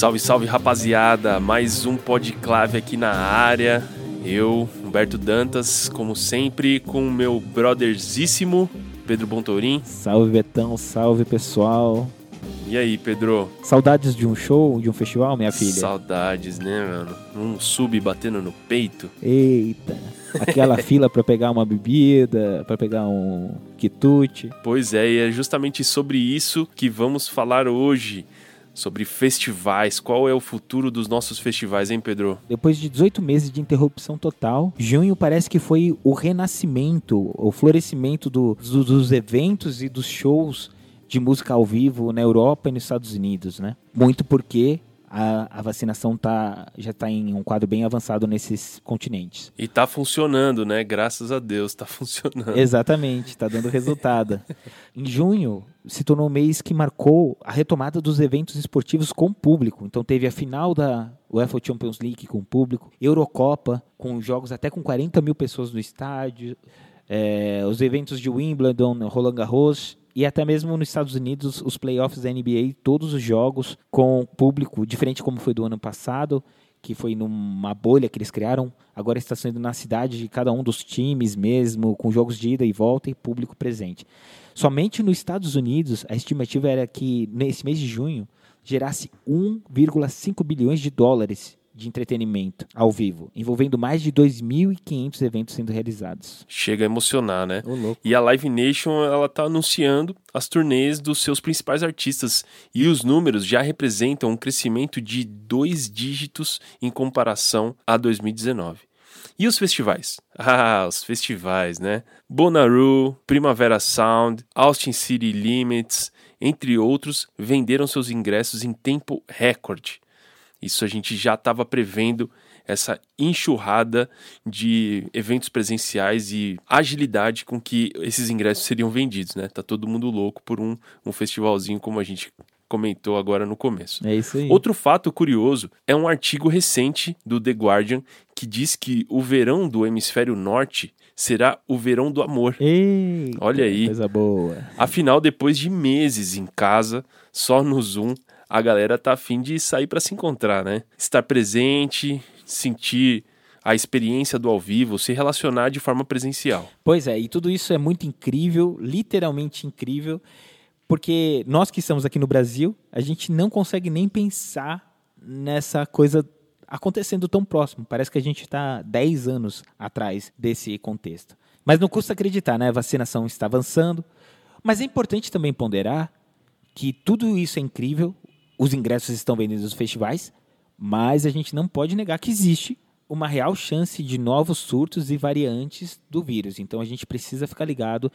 Salve, salve rapaziada! Mais um Podclave aqui na área. Eu, Humberto Dantas, como sempre, com o meu brotherzíssimo Pedro Bontorim. Salve Betão, salve pessoal. E aí, Pedro? Saudades de um show, de um festival, minha filha? Saudades, né, mano? Um sub batendo no peito. Eita, aquela fila para pegar uma bebida, para pegar um quitute. Pois é, e é justamente sobre isso que vamos falar hoje. Sobre festivais, qual é o futuro dos nossos festivais, hein, Pedro? Depois de 18 meses de interrupção total, junho parece que foi o renascimento, o florescimento do, do, dos eventos e dos shows de música ao vivo na Europa e nos Estados Unidos, né? Muito porque a, a vacinação tá, já está em um quadro bem avançado nesses continentes. E está funcionando, né? Graças a Deus, está funcionando. Exatamente, está dando resultado. em junho, se tornou um mês que marcou a retomada dos eventos esportivos com público. Então teve a final da UEFA Champions League com público, Eurocopa com jogos até com 40 mil pessoas no estádio, é, os eventos de Wimbledon, Roland Garros, e até mesmo nos Estados Unidos, os playoffs da NBA, todos os jogos com público, diferente como foi do ano passado, que foi numa bolha que eles criaram, agora está sendo na cidade de cada um dos times mesmo, com jogos de ida e volta e público presente. Somente nos Estados Unidos, a estimativa era que nesse mês de junho gerasse 1,5 bilhões de dólares de entretenimento ao vivo, envolvendo mais de 2.500 eventos sendo realizados. Chega a emocionar, né? Oh, e a Live Nation, ela tá anunciando as turnês dos seus principais artistas e os números já representam um crescimento de dois dígitos em comparação a 2019. E os festivais? Ah, os festivais, né? Bonnaroo, Primavera Sound, Austin City Limits, entre outros, venderam seus ingressos em tempo recorde. Isso a gente já estava prevendo essa enxurrada de eventos presenciais e agilidade com que esses ingressos seriam vendidos, né? Tá todo mundo louco por um, um festivalzinho como a gente comentou agora no começo. É isso aí. Outro fato curioso é um artigo recente do The Guardian que diz que o verão do hemisfério norte será o verão do amor. Ei, Olha aí. Coisa boa. Afinal, depois de meses em casa, só no Zoom, a galera tá afim de sair para se encontrar, né? Estar presente, sentir a experiência do ao vivo, se relacionar de forma presencial. Pois é, e tudo isso é muito incrível, literalmente incrível, porque nós que estamos aqui no Brasil, a gente não consegue nem pensar nessa coisa acontecendo tão próximo. Parece que a gente está 10 anos atrás desse contexto. Mas não custa acreditar, né? A vacinação está avançando. Mas é importante também ponderar que tudo isso é incrível, os ingressos estão vendidos nos festivais, mas a gente não pode negar que existe uma real chance de novos surtos e variantes do vírus. Então a gente precisa ficar ligado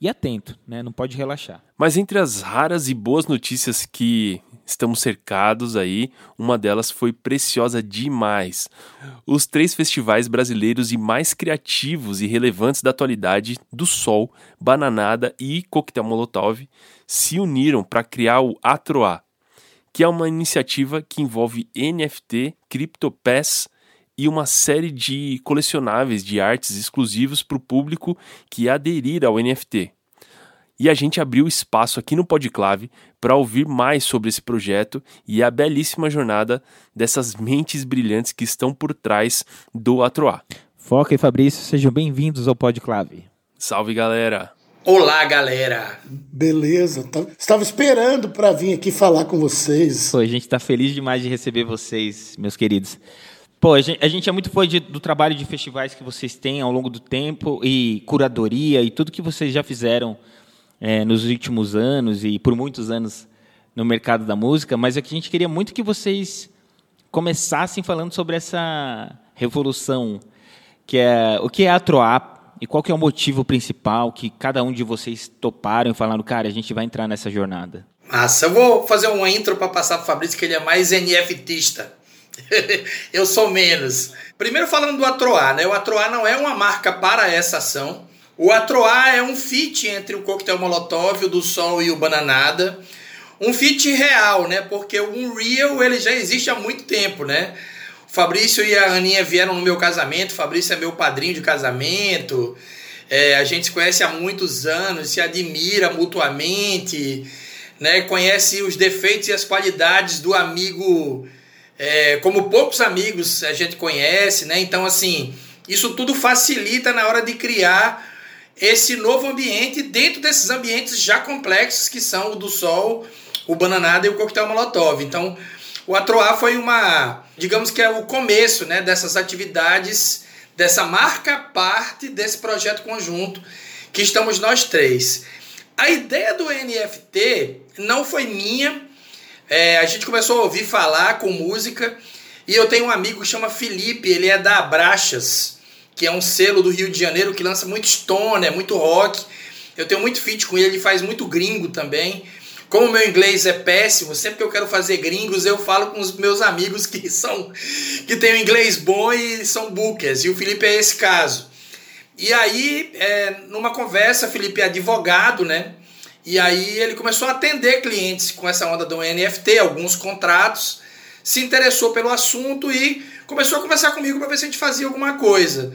e atento, né? Não pode relaxar. Mas entre as raras e boas notícias que estamos cercados aí, uma delas foi preciosa demais. Os três festivais brasileiros e mais criativos e relevantes da atualidade, do Sol, Bananada e Coquetel Molotov, se uniram para criar o Atroa, que é uma iniciativa que envolve NFT, CryptoPass e uma série de colecionáveis de artes exclusivos para o público que aderir ao NFT. E a gente abriu espaço aqui no Podclave para ouvir mais sobre esse projeto e a belíssima jornada dessas mentes brilhantes que estão por trás do Atroa. Foca e Fabrício, sejam bem-vindos ao Podclave. Salve, galera! Olá, galera! Beleza, tá- estava esperando para vir aqui falar com vocês. Pô, a gente está feliz demais de receber vocês, meus queridos. Pô, a gente, a gente é muito fã de, do trabalho de festivais que vocês têm ao longo do tempo e curadoria e tudo que vocês já fizeram é, nos últimos anos e por muitos anos no mercado da música, mas é que a gente queria muito que vocês começassem falando sobre essa revolução, que é o que é a Troap e qual que é o motivo principal que cada um de vocês toparam e falaram, cara, a gente vai entrar nessa jornada. Massa, eu vou fazer uma intro para passar para Fabrício, que ele é mais NFTista. eu sou menos. Primeiro falando do Atroá, né? O Atroá não é uma marca para essa ação. O Atroá é um fit entre o Coquetel Molotov, o do Sol e o Bananada. Um fit real, né? Porque o Unreal ele já existe há muito tempo, né? Fabrício e a Aninha vieram no meu casamento. Fabrício é meu padrinho de casamento. É, a gente se conhece há muitos anos, se admira mutuamente né? Conhece os defeitos e as qualidades do amigo, é, como poucos amigos a gente conhece, né? Então, assim, isso tudo facilita na hora de criar esse novo ambiente dentro desses ambientes já complexos que são o do Sol, o Bananada e o Coquetel Molotov. Então, o Atroar foi uma, digamos que é o começo, né, dessas atividades, dessa marca parte desse projeto conjunto que estamos nós três. A ideia do NFT não foi minha. É, a gente começou a ouvir falar com música e eu tenho um amigo que chama Felipe, ele é da Abraxas, que é um selo do Rio de Janeiro que lança muito stoner, muito rock. Eu tenho muito feat com ele, ele faz muito gringo também. Como meu inglês é péssimo, sempre que eu quero fazer gringos, eu falo com os meus amigos que são que têm um inglês bom e são bookers. E o Felipe é esse caso. E aí, é, numa conversa, Felipe é advogado, né? E aí ele começou a atender clientes com essa onda do NFT, alguns contratos, se interessou pelo assunto e começou a conversar comigo para ver se a gente fazia alguma coisa.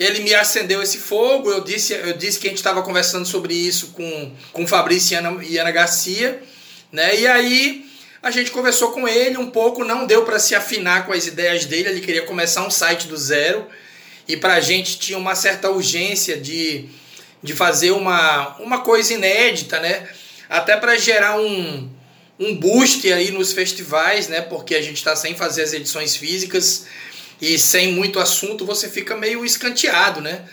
Ele me acendeu esse fogo, eu disse, eu disse que a gente estava conversando sobre isso com, com Fabrício e Ana, e Ana Garcia, né? E aí a gente conversou com ele um pouco, não deu para se afinar com as ideias dele, ele queria começar um site do zero e para a gente tinha uma certa urgência de, de fazer uma, uma coisa inédita, né? Até para gerar um, um boost aí nos festivais, né? Porque a gente está sem fazer as edições físicas e sem muito assunto, você fica meio escanteado, né?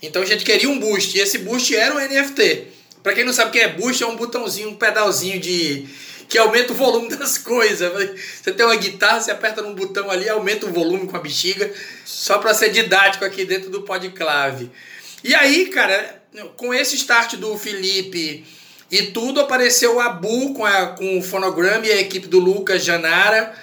Então a gente queria um boost e esse boost era o NFT. Para quem não sabe o que é boost, é um botãozinho, um pedalzinho de que aumenta o volume das coisas. Você tem uma guitarra, você aperta num botão ali, aumenta o volume com a bexiga, só para ser didático aqui dentro do podclave. E aí, cara, com esse start do Felipe e tudo, apareceu o Abu com, a, com o fonograma e a equipe do Lucas Janara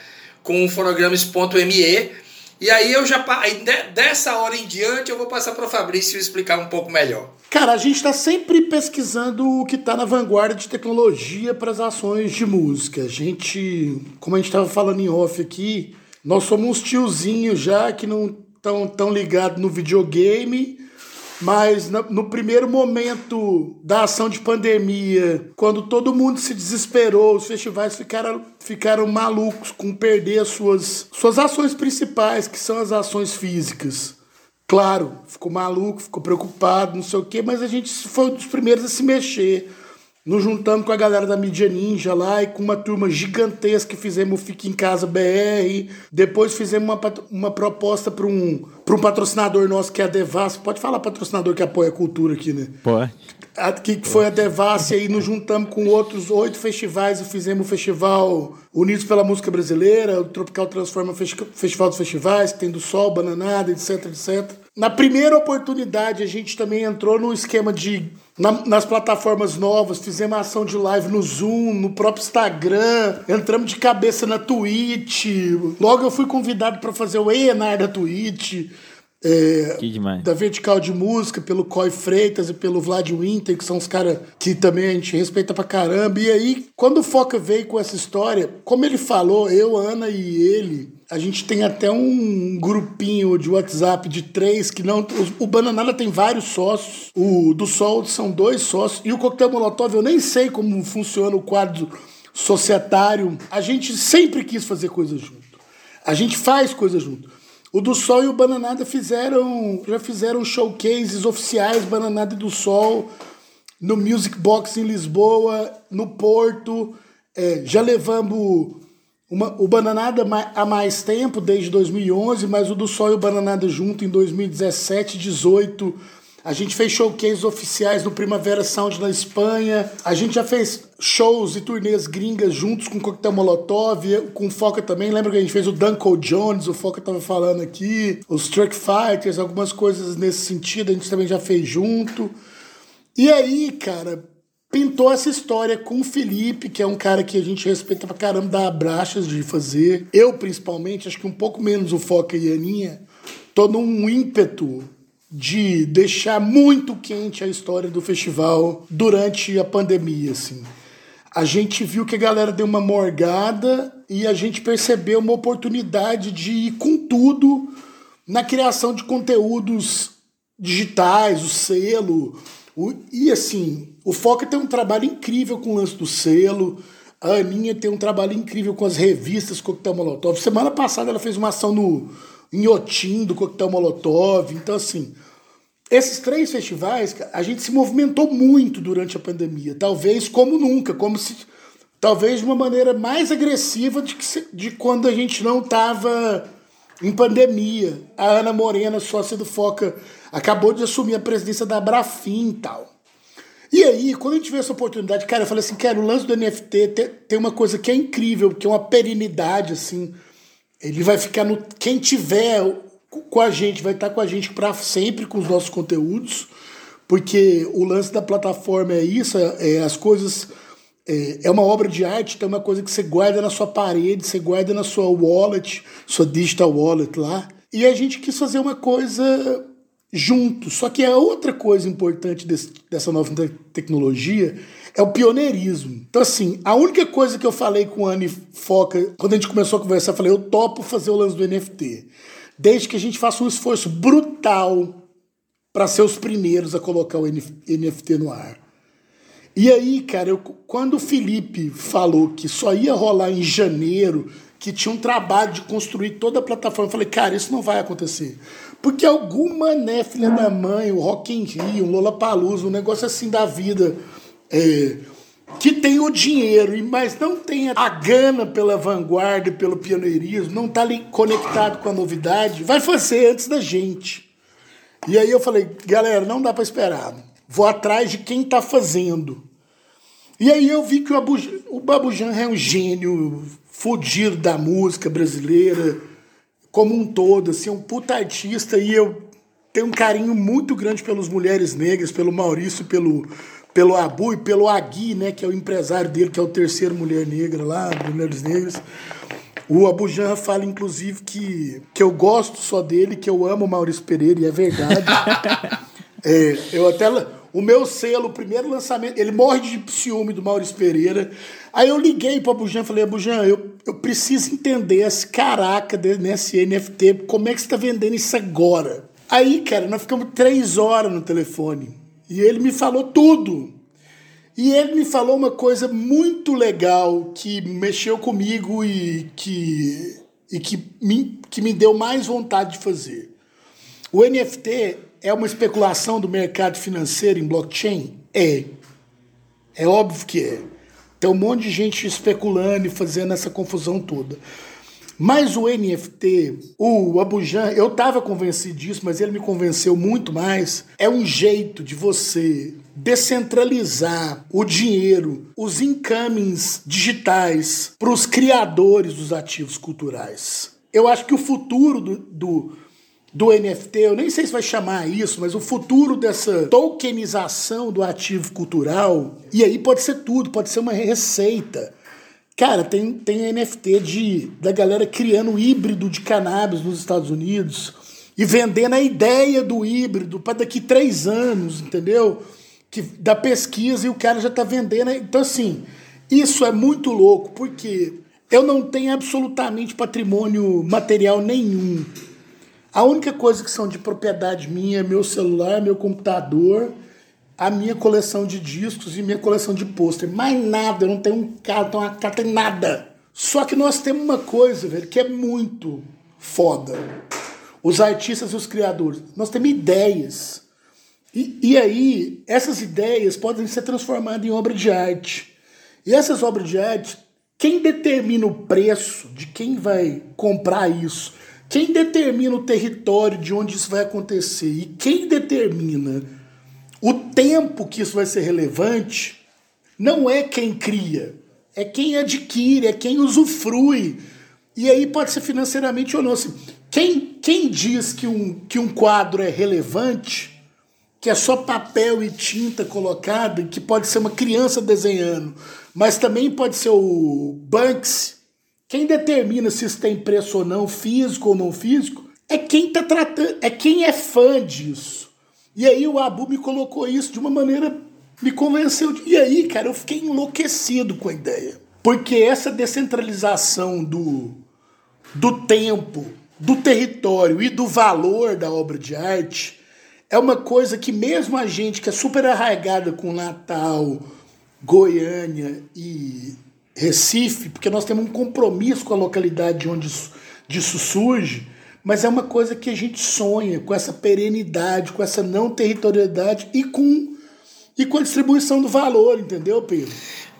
com o fonogramas.me e aí eu já aí dessa hora em diante eu vou passar para o Fabrício explicar um pouco melhor. Cara, a gente está sempre pesquisando o que está na vanguarda de tecnologia para as ações de música. A gente, como a gente estava falando em off aqui, nós somos uns tiozinhos já que não estão tão ligados no videogame mas no primeiro momento da ação de pandemia, quando todo mundo se desesperou, os festivais ficaram, ficaram malucos com perder as suas, suas ações principais, que são as ações físicas. Claro, ficou maluco, ficou preocupado, não sei o quê, mas a gente foi um dos primeiros a se mexer. Nos juntamos com a galera da Mídia Ninja lá e com uma turma gigantesca que fizemos o Fique em Casa BR. Depois fizemos uma, uma proposta para um, um patrocinador nosso que é a Devassa. Pode falar patrocinador que apoia a cultura aqui, né? Pode. Que foi a Devassa e aí nos juntamos com outros oito festivais e fizemos o festival Unidos pela Música Brasileira, o Tropical Transforma Festival dos Festivais, que tem do Sol, Bananada, etc, etc. Na primeira oportunidade, a gente também entrou no esquema de na, nas plataformas novas, fizemos ação de live no Zoom, no próprio Instagram, entramos de cabeça na Twitch. Logo eu fui convidado para fazer o ENAR da Twitch. É, que demais. Da Vertical de Música, pelo Coy Freitas e pelo Vlad Winter, que são os caras que também a gente respeita pra caramba. E aí, quando o Foca veio com essa história, como ele falou, eu, Ana e ele, a gente tem até um grupinho de WhatsApp de três que não. O Bananada tem vários sócios. O do Sol são dois sócios. E o Coquetel Molotov, eu nem sei como funciona o quadro societário. A gente sempre quis fazer coisa junto. A gente faz coisa junto. O do Sol e o Bananada fizeram. Já fizeram showcases oficiais, Bananada e do Sol, no Music Box em Lisboa, no Porto. É, já levamos uma, o Bananada há mais tempo, desde 2011, mas o do Sol e o Bananada junto em 2017, 18. A gente fez showcases oficiais no Primavera Sound na Espanha. A gente já fez shows e turnês gringas juntos com Coquetel Molotov, com Foca também. Lembra que a gente fez o Duncan Jones, o Foca tava falando aqui, os Truck Fighters, algumas coisas nesse sentido a gente também já fez junto. E aí, cara, pintou essa história com o Felipe, que é um cara que a gente respeita pra caramba, dá abraços de fazer. Eu, principalmente, acho que um pouco menos o Foca e a Aninha, tô num ímpeto de deixar muito quente a história do festival durante a pandemia, assim. A gente viu que a galera deu uma morgada e a gente percebeu uma oportunidade de ir com tudo na criação de conteúdos digitais, o selo, o, e assim, O Foca tem um trabalho incrível com o lance do selo. A Aninha tem um trabalho incrível com as revistas Coquetel Molotov. Semana passada ela fez uma ação no Inhotim do Coquetel Molotov. Então, assim, esses três festivais, a gente se movimentou muito durante a pandemia. Talvez como nunca, como se. Talvez de uma maneira mais agressiva de, que, de quando a gente não estava em pandemia. A Ana Morena, sócia do Foca, acabou de assumir a presidência da Brafim e tal. E aí, quando a gente vê essa oportunidade, cara, eu falei assim, cara, o lance do NFT tem, tem uma coisa que é incrível, que é uma perenidade, assim. Ele vai ficar no. Quem tiver com a gente, vai estar com a gente para sempre com os nossos conteúdos, porque o lance da plataforma é isso, é, as coisas. É, é uma obra de arte, então é uma coisa que você guarda na sua parede, você guarda na sua wallet, sua digital wallet lá. E a gente quis fazer uma coisa junto. Só que a outra coisa importante desse, dessa nova tecnologia é o pioneirismo. Então, assim, a única coisa que eu falei com a Anne Foca, quando a gente começou a conversar, eu falei, eu topo fazer o lance do NFT. Desde que a gente faça um esforço brutal para ser os primeiros a colocar o NFT no ar. E aí, cara, eu, quando o Felipe falou que só ia rolar em janeiro, que tinha um trabalho de construir toda a plataforma, eu falei, cara, isso não vai acontecer. Porque alguma, né, filha da mãe, o Rock in Rio, um Lollapalooza, um negócio assim da vida, é, que tem o dinheiro, mas não tem a gana pela vanguarda, pelo pioneirismo, não está ali conectado com a novidade, vai fazer antes da gente. E aí eu falei, galera, não dá para esperar. Vou atrás de quem está fazendo. E aí eu vi que o, Abu, o Babujan é um gênio fudido da música brasileira como um todo, assim, é um puta artista e eu tenho um carinho muito grande pelas mulheres negras, pelo Maurício, pelo, pelo Abu e pelo Agui, né, que é o empresário dele, que é o terceiro mulher negra lá, Mulheres Negras. O Abu Janra fala, inclusive, que, que eu gosto só dele, que eu amo o Maurício Pereira, e é verdade. é, eu até. O meu selo, o primeiro lançamento, ele morre de ciúme do Maurício Pereira. Aí eu liguei pro Abujan e falei, Abujan, eu, eu preciso entender esse caraca nesse NFT, como é que você tá vendendo isso agora? Aí, cara, nós ficamos três horas no telefone. E ele me falou tudo. E ele me falou uma coisa muito legal que mexeu comigo e que, e que, me, que me deu mais vontade de fazer. O NFT é uma especulação do mercado financeiro em blockchain? É. É óbvio que é. Tem um monte de gente especulando e fazendo essa confusão toda. Mas o NFT, o Abujan, eu estava convencido disso, mas ele me convenceu muito mais. É um jeito de você descentralizar o dinheiro, os incomings digitais para os criadores dos ativos culturais. Eu acho que o futuro do, do do NFT, eu nem sei se vai chamar isso, mas o futuro dessa tokenização do ativo cultural, e aí pode ser tudo, pode ser uma receita. Cara, tem, tem NFT de, da galera criando híbrido de cannabis nos Estados Unidos e vendendo a ideia do híbrido para daqui três anos, entendeu? Que, da pesquisa e o cara já está vendendo. Então, assim, isso é muito louco, porque eu não tenho absolutamente patrimônio material nenhum. A única coisa que são de propriedade minha é meu celular, meu computador, a minha coleção de discos e minha coleção de pôster. Mais nada, eu não tenho um carro, uma carta, nada. Só que nós temos uma coisa, velho, que é muito foda. Os artistas e os criadores. Nós temos ideias. E, e aí, essas ideias podem ser transformadas em obra de arte. E essas obras de arte, quem determina o preço de quem vai comprar isso? Quem determina o território de onde isso vai acontecer e quem determina o tempo que isso vai ser relevante não é quem cria, é quem adquire, é quem usufrui. E aí pode ser financeiramente ou não. Assim, quem, quem diz que um, que um quadro é relevante, que é só papel e tinta colocada, que pode ser uma criança desenhando, mas também pode ser o Banksy, quem determina se isso tem preço ou não, físico ou não físico, é quem tá tratando, é quem é fã disso. E aí o Abu me colocou isso de uma maneira, me convenceu. De, e aí, cara, eu fiquei enlouquecido com a ideia. Porque essa descentralização do, do tempo, do território e do valor da obra de arte é é uma coisa que mesmo a gente que é super arraigada com Natal, Goiânia e Recife, porque nós temos um compromisso com a localidade onde isso, disso surge, mas é uma coisa que a gente sonha com essa perenidade, com essa não territorialidade e com, e com a distribuição do valor, entendeu, Pedro?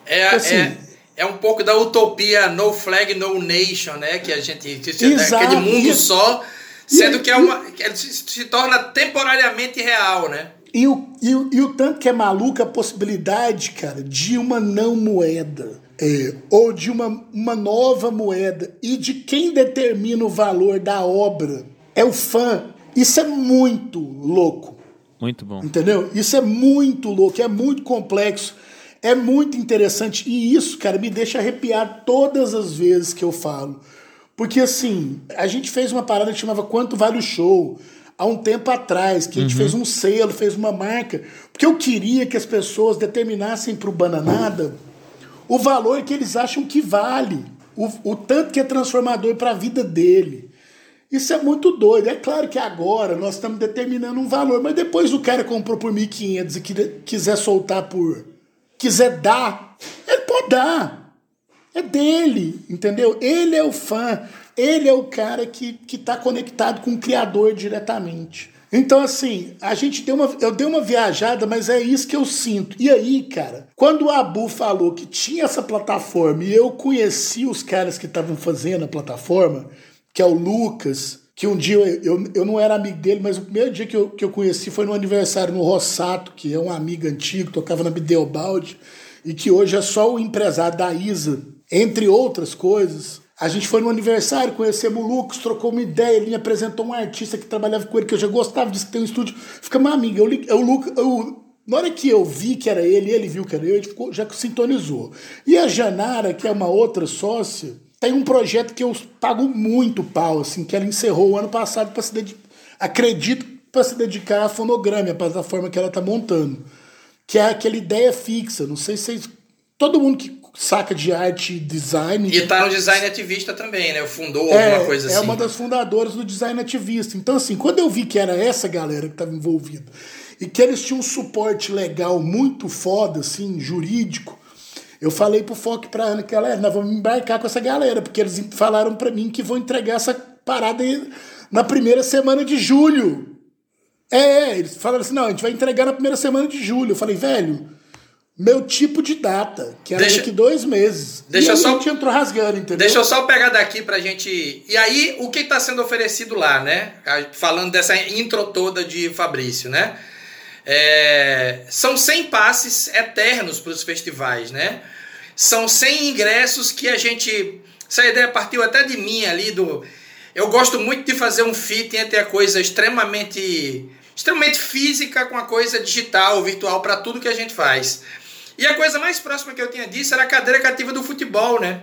É, assim, é, é um pouco da utopia no flag, no nation, né? Que a gente. Exato, aquele mundo só, sendo e, que é uma. Que se, se torna temporariamente real, né? E o, e, o, e o tanto que é maluca a possibilidade, cara, de uma não moeda. É, ou de uma, uma nova moeda. E de quem determina o valor da obra é o fã. Isso é muito louco. Muito bom. Entendeu? Isso é muito louco, é muito complexo. É muito interessante e isso, cara, me deixa arrepiar todas as vezes que eu falo. Porque assim, a gente fez uma parada que chamava Quanto Vale o Show há um tempo atrás, que a gente uhum. fez um selo, fez uma marca, porque eu queria que as pessoas determinassem para o Bananada o valor que eles acham que vale, o, o tanto que é transformador para a vida dele. Isso é muito doido. É claro que agora nós estamos determinando um valor, mas depois o cara comprou por 1.500 e quiser soltar por quiser dar, ele pode dar. É dele, entendeu? Ele é o fã, ele é o cara que, que tá conectado com o criador diretamente. Então, assim, a gente deu uma. Eu dei uma viajada, mas é isso que eu sinto. E aí, cara, quando o Abu falou que tinha essa plataforma e eu conheci os caras que estavam fazendo a plataforma, que é o Lucas, que um dia eu, eu, eu, não era amigo dele, mas o primeiro dia que eu, que eu conheci foi no aniversário no Rossato, que é um amigo antigo, tocava na Bideobaldi, e que hoje é só o empresário da Isa, entre outras coisas. A gente foi no aniversário, conhecemos o Lucas, trocou uma ideia, ele me apresentou um artista que trabalhava com ele, que eu já gostava, disse que tem um estúdio. Fica uma amiga. Eu, eu, Lucas, eu, na hora que eu vi que era ele, ele viu que era eu, a gente ficou, já sintonizou. E a Janara, que é uma outra sócia, tem um projeto que eu pago muito pau, assim, que ela encerrou o ano passado para se dedicar, acredito, para se dedicar à Fonograma, a plataforma que ela está montando. Que é aquela ideia fixa. Não sei se vocês. Todo mundo que saca de arte e design. E tá no design ativista também, né? Fundou é, alguma coisa assim. É uma das fundadoras do design ativista. Então, assim, quando eu vi que era essa galera que estava envolvida e que eles tinham um suporte legal muito foda, assim, jurídico, eu falei pro Foque pra Ana que, galera, nós vamos embarcar com essa galera, porque eles falaram para mim que vão entregar essa parada aí na primeira semana de julho. É, eles falaram assim: não, a gente vai entregar na primeira semana de julho. Eu falei, velho, meu tipo de data, que era deixa, daqui dois meses. Deixa e só, a gente entrou rasgando, entendeu? Deixa eu só pegar daqui pra gente. E aí, o que está sendo oferecido lá, né? Falando dessa intro toda de Fabrício, né? É, são 100 passes eternos para os festivais, né? São 100 ingressos que a gente. Essa ideia partiu até de mim ali do. Eu gosto muito de fazer um fit entre a coisa extremamente extremamente física com a coisa digital, virtual para tudo que a gente faz. E a coisa mais próxima que eu tinha disso era a cadeira cativa do futebol, né?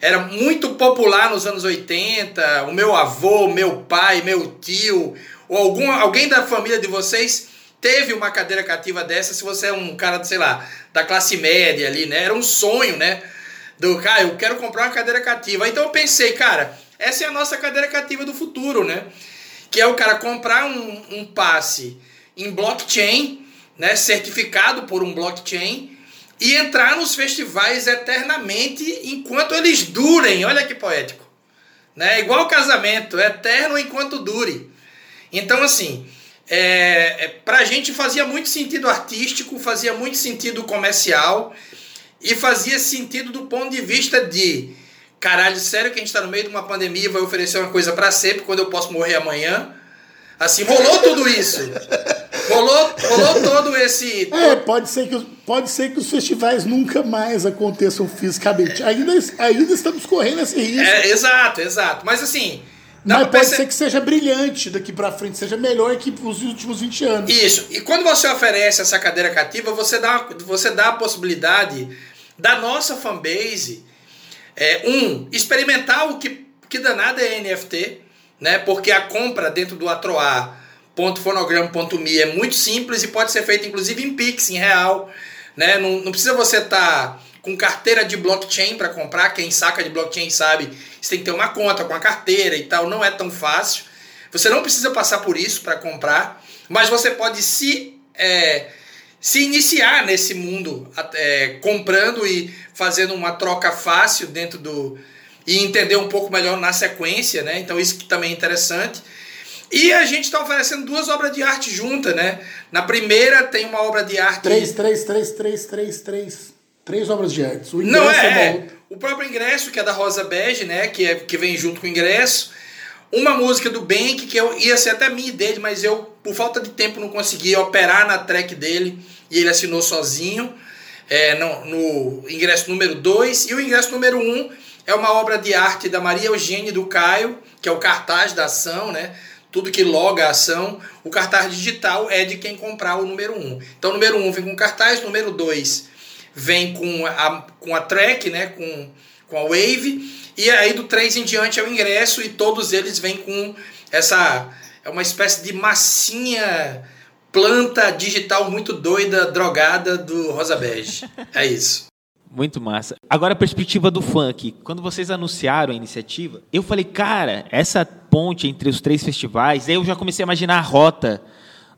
Era muito popular nos anos 80. O meu avô, meu pai, meu tio, ou algum, alguém da família de vocês teve uma cadeira cativa dessa, se você é um cara, sei lá, da classe média ali, né? Era um sonho, né? Do cara, eu quero comprar uma cadeira cativa. Então eu pensei, cara, essa é a nossa cadeira cativa do futuro, né? Que é o cara comprar um, um passe em blockchain, né? Certificado por um blockchain e entrar nos festivais eternamente enquanto eles durem. Olha que poético. Né? Igual casamento, eterno enquanto dure. Então, assim, é, é, para a gente fazia muito sentido artístico, fazia muito sentido comercial e fazia sentido do ponto de vista de caralho, sério que a gente está no meio de uma pandemia e vai oferecer uma coisa para sempre quando eu posso morrer amanhã? Assim, rolou tudo isso. Rolou, rolou todo esse. É, pode ser, que, pode ser que os festivais nunca mais aconteçam fisicamente. Ainda, ainda estamos correndo esse risco. É, exato, exato. Mas assim, mas pode ser que seja brilhante daqui para frente, seja melhor que os últimos 20 anos. Isso. E quando você oferece essa cadeira cativa, você dá, você dá a possibilidade da nossa fanbase, é, um, experimentar o que, que danada é NFT, né? Porque a compra dentro do atroar.fonograma.me é muito simples e pode ser feita inclusive em Pix, em real. Né? Não, não precisa você estar. Tá com carteira de blockchain para comprar. Quem saca de blockchain sabe, você tem que ter uma conta com a carteira e tal. Não é tão fácil. Você não precisa passar por isso para comprar, mas você pode se, é, se iniciar nesse mundo é, comprando e fazendo uma troca fácil dentro do. e entender um pouco melhor na sequência, né? Então isso também é interessante. E a gente está oferecendo duas obras de arte juntas, né? Na primeira tem uma obra de arte. Três, três, três, três, três, três. Três obras de arte. O Não é, é, o próprio ingresso, que é da Rosa Bege, né? Que, é, que vem junto com o ingresso. Uma música do Bank, que eu, ia ser até minha dele, mas eu, por falta de tempo, não consegui operar na track dele. E ele assinou sozinho. É, no, no ingresso número 2. E o ingresso número 1 um é uma obra de arte da Maria Eugênia do Caio, que é o cartaz da ação, né? Tudo que loga a ação. O cartaz digital é de quem comprar o número 1. Um. Então, o número 1 um vem com cartaz, número 2 vem com a, com a track, né, com, com a wave, e aí do 3 em diante é o ingresso, e todos eles vêm com essa. É uma espécie de massinha planta digital muito doida, drogada do Rosa Bege. É isso. Muito massa. Agora a perspectiva do funk. Quando vocês anunciaram a iniciativa, eu falei, cara, essa ponte entre os três festivais, aí eu já comecei a imaginar a rota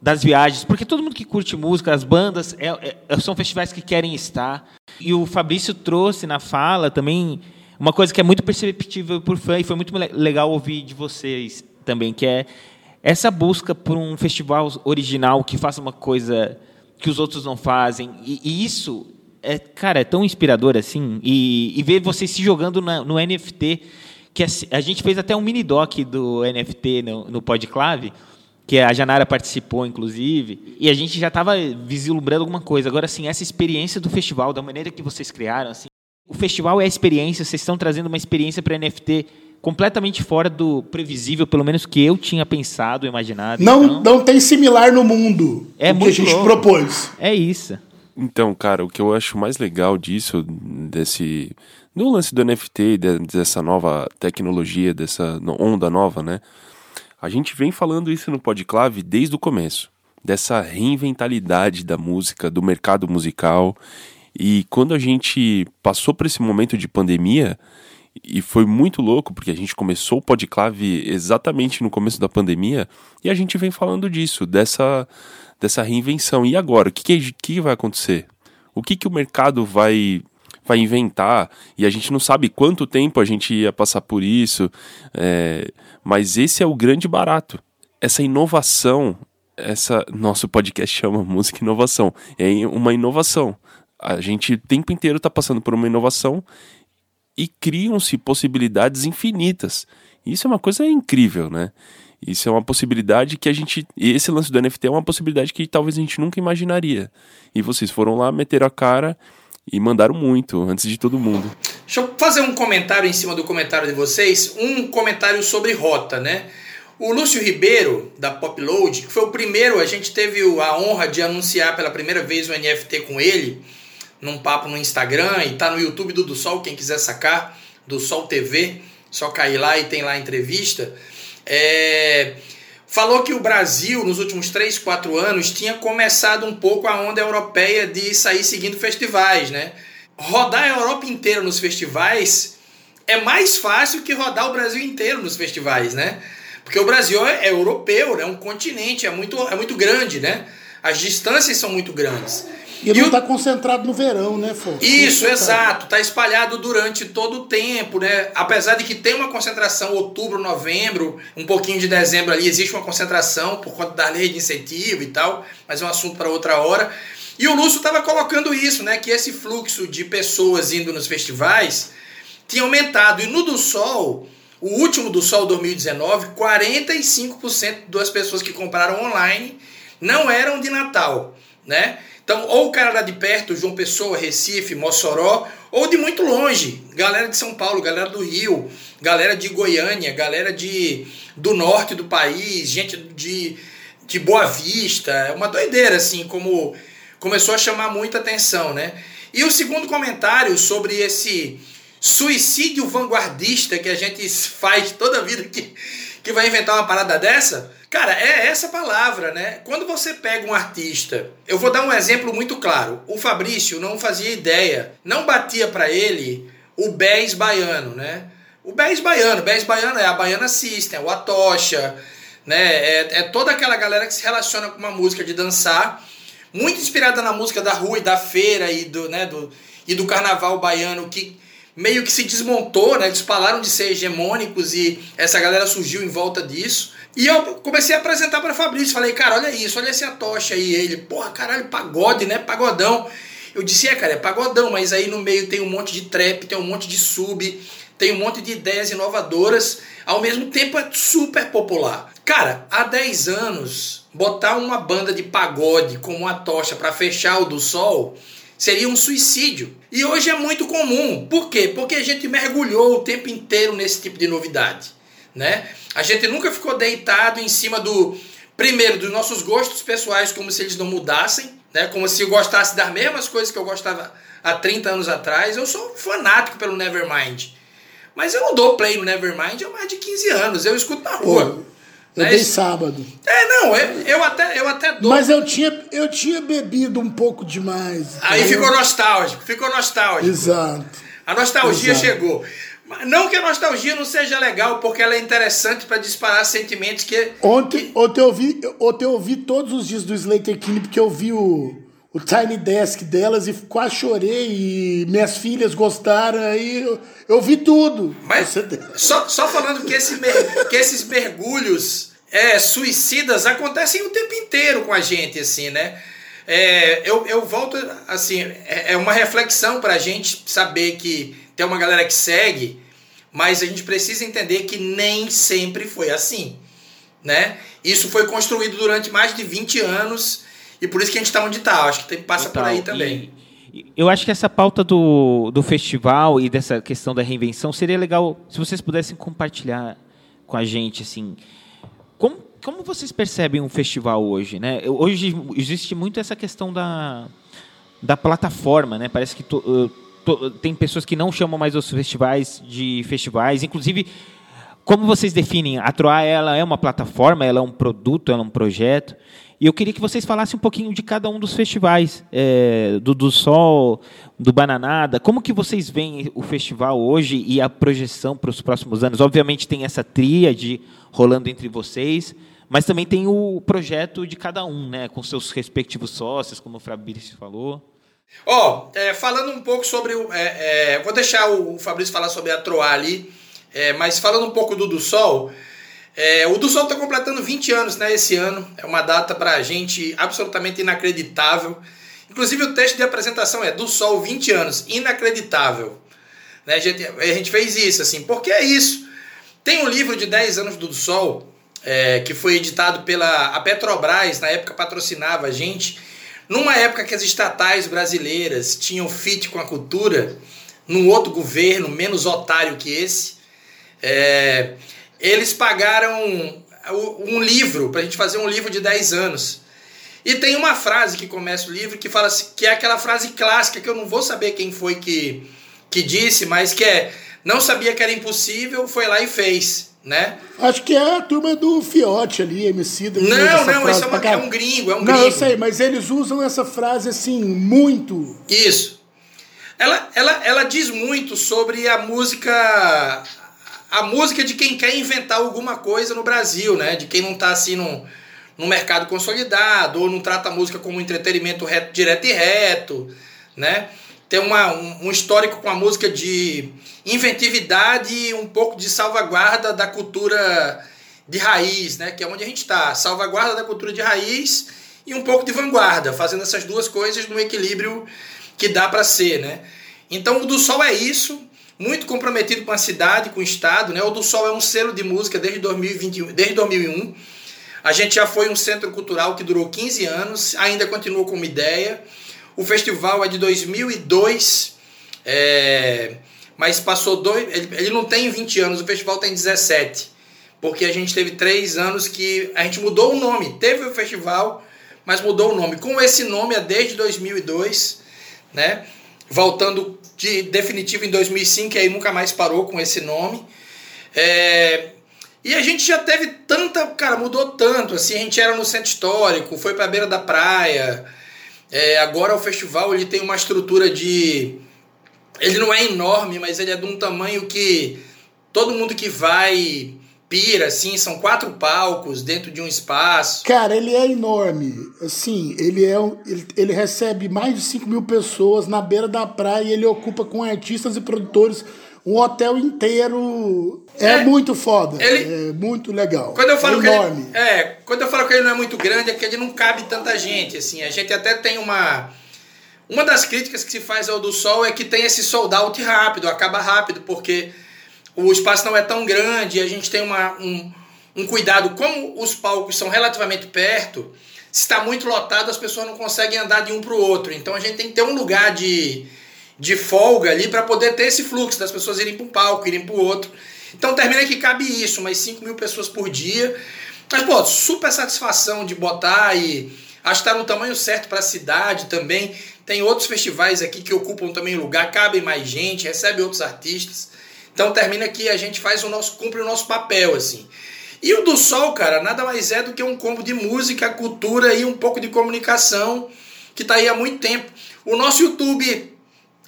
das viagens, porque todo mundo que curte música, as bandas, é, é, são festivais que querem estar. E o Fabrício trouxe na fala também uma coisa que é muito perceptível por fã, e foi muito legal ouvir de vocês também, que é essa busca por um festival original que faça uma coisa que os outros não fazem. E, e isso é, cara, é tão inspirador assim. E, e ver vocês se jogando na, no NFT, que a, a, gente fez até um mini doc do NFT no, no Podclave, que a Janara participou, inclusive, e a gente já estava vislumbrando alguma coisa. Agora, assim, essa experiência do festival, da maneira que vocês criaram, assim, o festival é a experiência, vocês estão trazendo uma experiência para NFT completamente fora do previsível, pelo menos que eu tinha pensado, imaginado. Não, então, não tem similar no mundo é o que a gente louco. propôs. É isso. Então, cara, o que eu acho mais legal disso, desse. do lance do NFT, dessa nova tecnologia, dessa onda nova, né? A gente vem falando isso no Podclave desde o começo, dessa reinventalidade da música, do mercado musical. E quando a gente passou por esse momento de pandemia, e foi muito louco, porque a gente começou o Podclave exatamente no começo da pandemia, e a gente vem falando disso, dessa dessa reinvenção. E agora, o que, que, que vai acontecer? O que, que o mercado vai vai inventar e a gente não sabe quanto tempo a gente ia passar por isso, é, mas esse é o grande barato. Essa inovação, essa nosso podcast chama música inovação, é uma inovação. A gente o tempo inteiro está passando por uma inovação e criam-se possibilidades infinitas. Isso é uma coisa incrível, né? Isso é uma possibilidade que a gente. Esse lance do NFT é uma possibilidade que talvez a gente nunca imaginaria. E vocês foram lá, meteram a cara e mandaram muito, antes de todo mundo. Deixa eu fazer um comentário em cima do comentário de vocês. Um comentário sobre rota, né? O Lúcio Ribeiro, da Popload, que foi o primeiro, a gente teve a honra de anunciar pela primeira vez o NFT com ele, num papo no Instagram, e tá no YouTube do Do Sol, quem quiser sacar, do Sol TV, só cair lá e tem lá a entrevista. É, falou que o Brasil, nos últimos 3, 4 anos, tinha começado um pouco a onda europeia de sair seguindo festivais, né? Rodar a Europa inteira nos festivais é mais fácil que rodar o Brasil inteiro nos festivais, né? Porque o Brasil é, é europeu, é né? um continente, é muito, é muito grande, né? As distâncias são muito grandes. E, e não está concentrado no verão, né, Fô? Isso, exato. Está espalhado durante todo o tempo, né? Apesar de que tem uma concentração outubro, novembro, um pouquinho de dezembro ali, existe uma concentração por conta da lei de incentivo e tal, mas é um assunto para outra hora. E o Lúcio estava colocando isso, né? Que esse fluxo de pessoas indo nos festivais tinha aumentado. E no do Sol, o último do Sol 2019, 45% das pessoas que compraram online não eram de Natal, né? Então, ou o cara lá de perto, João Pessoa, Recife, Mossoró, ou de muito longe, galera de São Paulo, galera do Rio, galera de Goiânia, galera de, do norte do país, gente de, de Boa Vista. É uma doideira, assim, como começou a chamar muita atenção, né? E o segundo comentário sobre esse suicídio vanguardista que a gente faz toda vida que, que vai inventar uma parada dessa Cara, é essa palavra, né? Quando você pega um artista, eu vou dar um exemplo muito claro. O Fabrício não fazia ideia, não batia para ele o Bez baiano, né? O Bez baiano, Bez baiano é a Baiana System, o Atocha, né? É, é toda aquela galera que se relaciona com uma música de dançar, muito inspirada na música da rua e da feira e do, né, do, e do carnaval baiano, que meio que se desmontou, né? Eles falaram de ser hegemônicos e essa galera surgiu em volta disso. E eu comecei a apresentar para Fabrício, falei, cara, olha isso, olha essa tocha aí. Ele, porra, caralho, pagode, né? Pagodão. Eu disse, é, cara, é pagodão, mas aí no meio tem um monte de trap, tem um monte de sub, tem um monte de ideias inovadoras, ao mesmo tempo é super popular. Cara, há 10 anos, botar uma banda de pagode como a tocha para fechar o do sol seria um suicídio. E hoje é muito comum. Por quê? Porque a gente mergulhou o tempo inteiro nesse tipo de novidade, né? A gente nunca ficou deitado em cima do primeiro dos nossos gostos pessoais como se eles não mudassem, né? Como se eu gostasse das mesmas coisas que eu gostava há 30 anos atrás. Eu sou fanático pelo Nevermind. Mas eu não dou play no Nevermind há mais de 15 anos. Eu escuto na rua. Eu né? dei sábado. É, não, eu, eu, até, eu até dou. Mas eu tinha, eu tinha bebido um pouco demais. Aí ficou nostálgico, ficou nostálgico. Exato. A nostalgia Exato. chegou. Não que a nostalgia não seja legal, porque ela é interessante para disparar sentimentos que. Ontem, ontem, eu vi, ontem eu vi todos os dias do Slater King, porque eu vi o, o Tiny Desk delas e quase chorei. E minhas filhas gostaram, aí eu, eu vi tudo. Mas só, só falando que, esse, que esses mergulhos é, suicidas acontecem o tempo inteiro com a gente, assim, né? É, eu, eu volto, assim, é, é uma reflexão para a gente saber que tem uma galera que segue, mas a gente precisa entender que nem sempre foi assim, né? Isso foi construído durante mais de 20 anos e por isso que a gente está onde está. Acho que tem, passa Total. por aí também. E, eu acho que essa pauta do, do festival e dessa questão da reinvenção seria legal se vocês pudessem compartilhar com a gente, assim, como, como vocês percebem um festival hoje, né? Hoje existe muito essa questão da, da plataforma, né? Parece que to, to, tem pessoas que não chamam mais os festivais de festivais, inclusive como vocês definem? A Troá ela é uma plataforma, ela é um produto, ela é um projeto. E eu queria que vocês falassem um pouquinho de cada um dos festivais, é, do, do Sol, do Bananada. Como que vocês veem o festival hoje e a projeção para os próximos anos? Obviamente tem essa tríade rolando entre vocês, mas também tem o projeto de cada um, né, com seus respectivos sócios, como o Fabrício falou. Ó, oh, é, falando um pouco sobre. É, é, vou deixar o Fabrício falar sobre a Troá ali, é, mas falando um pouco do do Sol. É, o do Sol está completando 20 anos né, esse ano. É uma data para a gente absolutamente inacreditável. Inclusive o texto de apresentação é do Sol 20 anos, inacreditável. Né, a, gente, a gente fez isso, assim, porque é isso. Tem um livro de 10 anos do Sol, é, que foi editado pela a Petrobras, na época patrocinava a gente. Numa época que as estatais brasileiras tinham fit com a cultura, num outro governo menos otário que esse, é, eles pagaram um livro, para a gente fazer um livro de 10 anos. E tem uma frase que começa o livro que fala assim, que é aquela frase clássica que eu não vou saber quem foi que, que disse, mas que é não sabia que era impossível, foi lá e fez, né? Acho que é a turma do Fiote ali, MC. Não, não, isso é, uma, é, um gringo, é um não, gringo. Não, eu sei, mas eles usam essa frase assim, muito. Isso. Ela, ela, ela diz muito sobre a música a música de quem quer inventar alguma coisa no Brasil, né? De quem não está assim no, no mercado consolidado, ou não trata a música como entretenimento reto, direto e reto, né? Tem uma, um, um histórico com a música de inventividade e um pouco de salvaguarda da cultura de raiz, né? Que é onde a gente está. Salvaguarda da cultura de raiz e um pouco de vanguarda, fazendo essas duas coisas no equilíbrio que dá para ser, né? Então o do Sol é isso muito comprometido com a cidade, com o estado. Né? O do Sol é um selo de música desde, 2021, desde 2001. A gente já foi um centro cultural que durou 15 anos, ainda continua como ideia. O festival é de 2002, é, mas passou dois. Ele, ele não tem 20 anos, o festival tem 17, porque a gente teve três anos que a gente mudou o nome. Teve o festival, mas mudou o nome. Com esse nome é desde 2002, né? Voltando de definitivo em 2005 e aí nunca mais parou com esse nome. É, e a gente já teve tanta, cara, mudou tanto, assim, a gente era no centro histórico, foi para a beira da praia. É, agora o festival ele tem uma estrutura de ele não é enorme, mas ele é de um tamanho que todo mundo que vai pira, assim, são quatro palcos dentro de um espaço. Cara, ele é enorme. Assim, ele é um, ele, ele recebe mais de 5 mil pessoas na beira da praia e ele ocupa com artistas e produtores um hotel inteiro. É, É, muito foda. ele- É muito legal. Quando eu falo é que enorme. ele, é, quando eu falo que ele não é muito grande é que ele não cabe tanta gente, assim. A gente até tem uma uma das críticas que se faz ao do Sol é que tem esse sold out rápido, acaba rápido, porque o espaço não é tão grande a gente tem uma, um, um cuidado. Como os palcos são relativamente perto, se está muito lotado, as pessoas não conseguem andar de um para o outro. Então a gente tem que ter um lugar de, de folga ali para poder ter esse fluxo das pessoas irem para um palco, irem para o outro. Então termina que cabe isso, umas 5 mil pessoas por dia. Mas, pô, super satisfação de botar e acho que tá no tamanho certo para a cidade também. Tem outros festivais aqui que ocupam também lugar, cabem mais gente, recebe outros artistas. Então termina que a gente faz o nosso, cumpre o nosso papel, assim. E o do Sol, cara, nada mais é do que um combo de música, cultura e um pouco de comunicação que tá aí há muito tempo. O nosso YouTube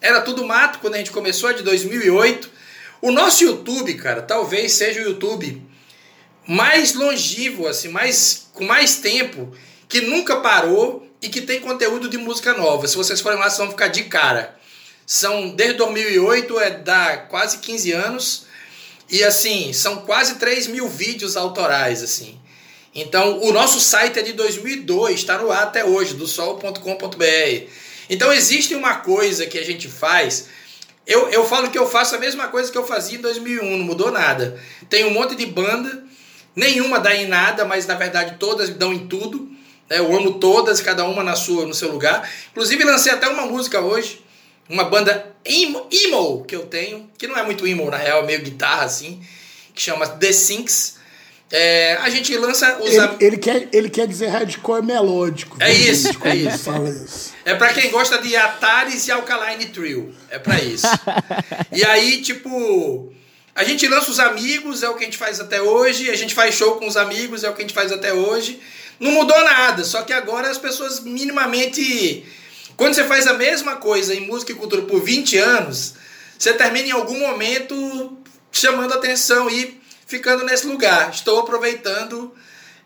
era tudo mato quando a gente começou, é de 2008. O nosso YouTube, cara, talvez seja o YouTube mais longevo, assim, mais, com mais tempo, que nunca parou e que tem conteúdo de música nova. Se vocês forem lá, vocês vão ficar de cara. São, desde 2008, é da quase 15 anos, e assim, são quase 3 mil vídeos autorais, assim. Então, o nosso site é de 2002, está no ar até hoje, do sol.com.br. Então, existe uma coisa que a gente faz. Eu, eu falo que eu faço a mesma coisa que eu fazia em 2001, não mudou nada. Tem um monte de banda, nenhuma dá em nada, mas na verdade todas dão em tudo. né? Eu amo todas, cada uma na sua, no seu lugar. Inclusive, lancei até uma música hoje, uma banda emo, emo que eu tenho, que não é muito emo, na real, é meio guitarra assim, que chama The Sinks. É, a gente lança os. am- Ele, ele quer, ele quer dizer hardcore melódico. É isso, Quando é isso. Isso. É pra quem gosta de Ataris e Alkaline Trio. É pra isso. e aí, tipo, a gente lança os amigos, é o que a gente faz até hoje. A gente faz show com os amigos, é o que a gente faz até hoje. Não mudou nada, só que agora as pessoas minimamente. Quando você faz a mesma coisa em música e cultura por 20 anos, você termina em algum momento chamando atenção e ficando nesse lugar. Estou aproveitando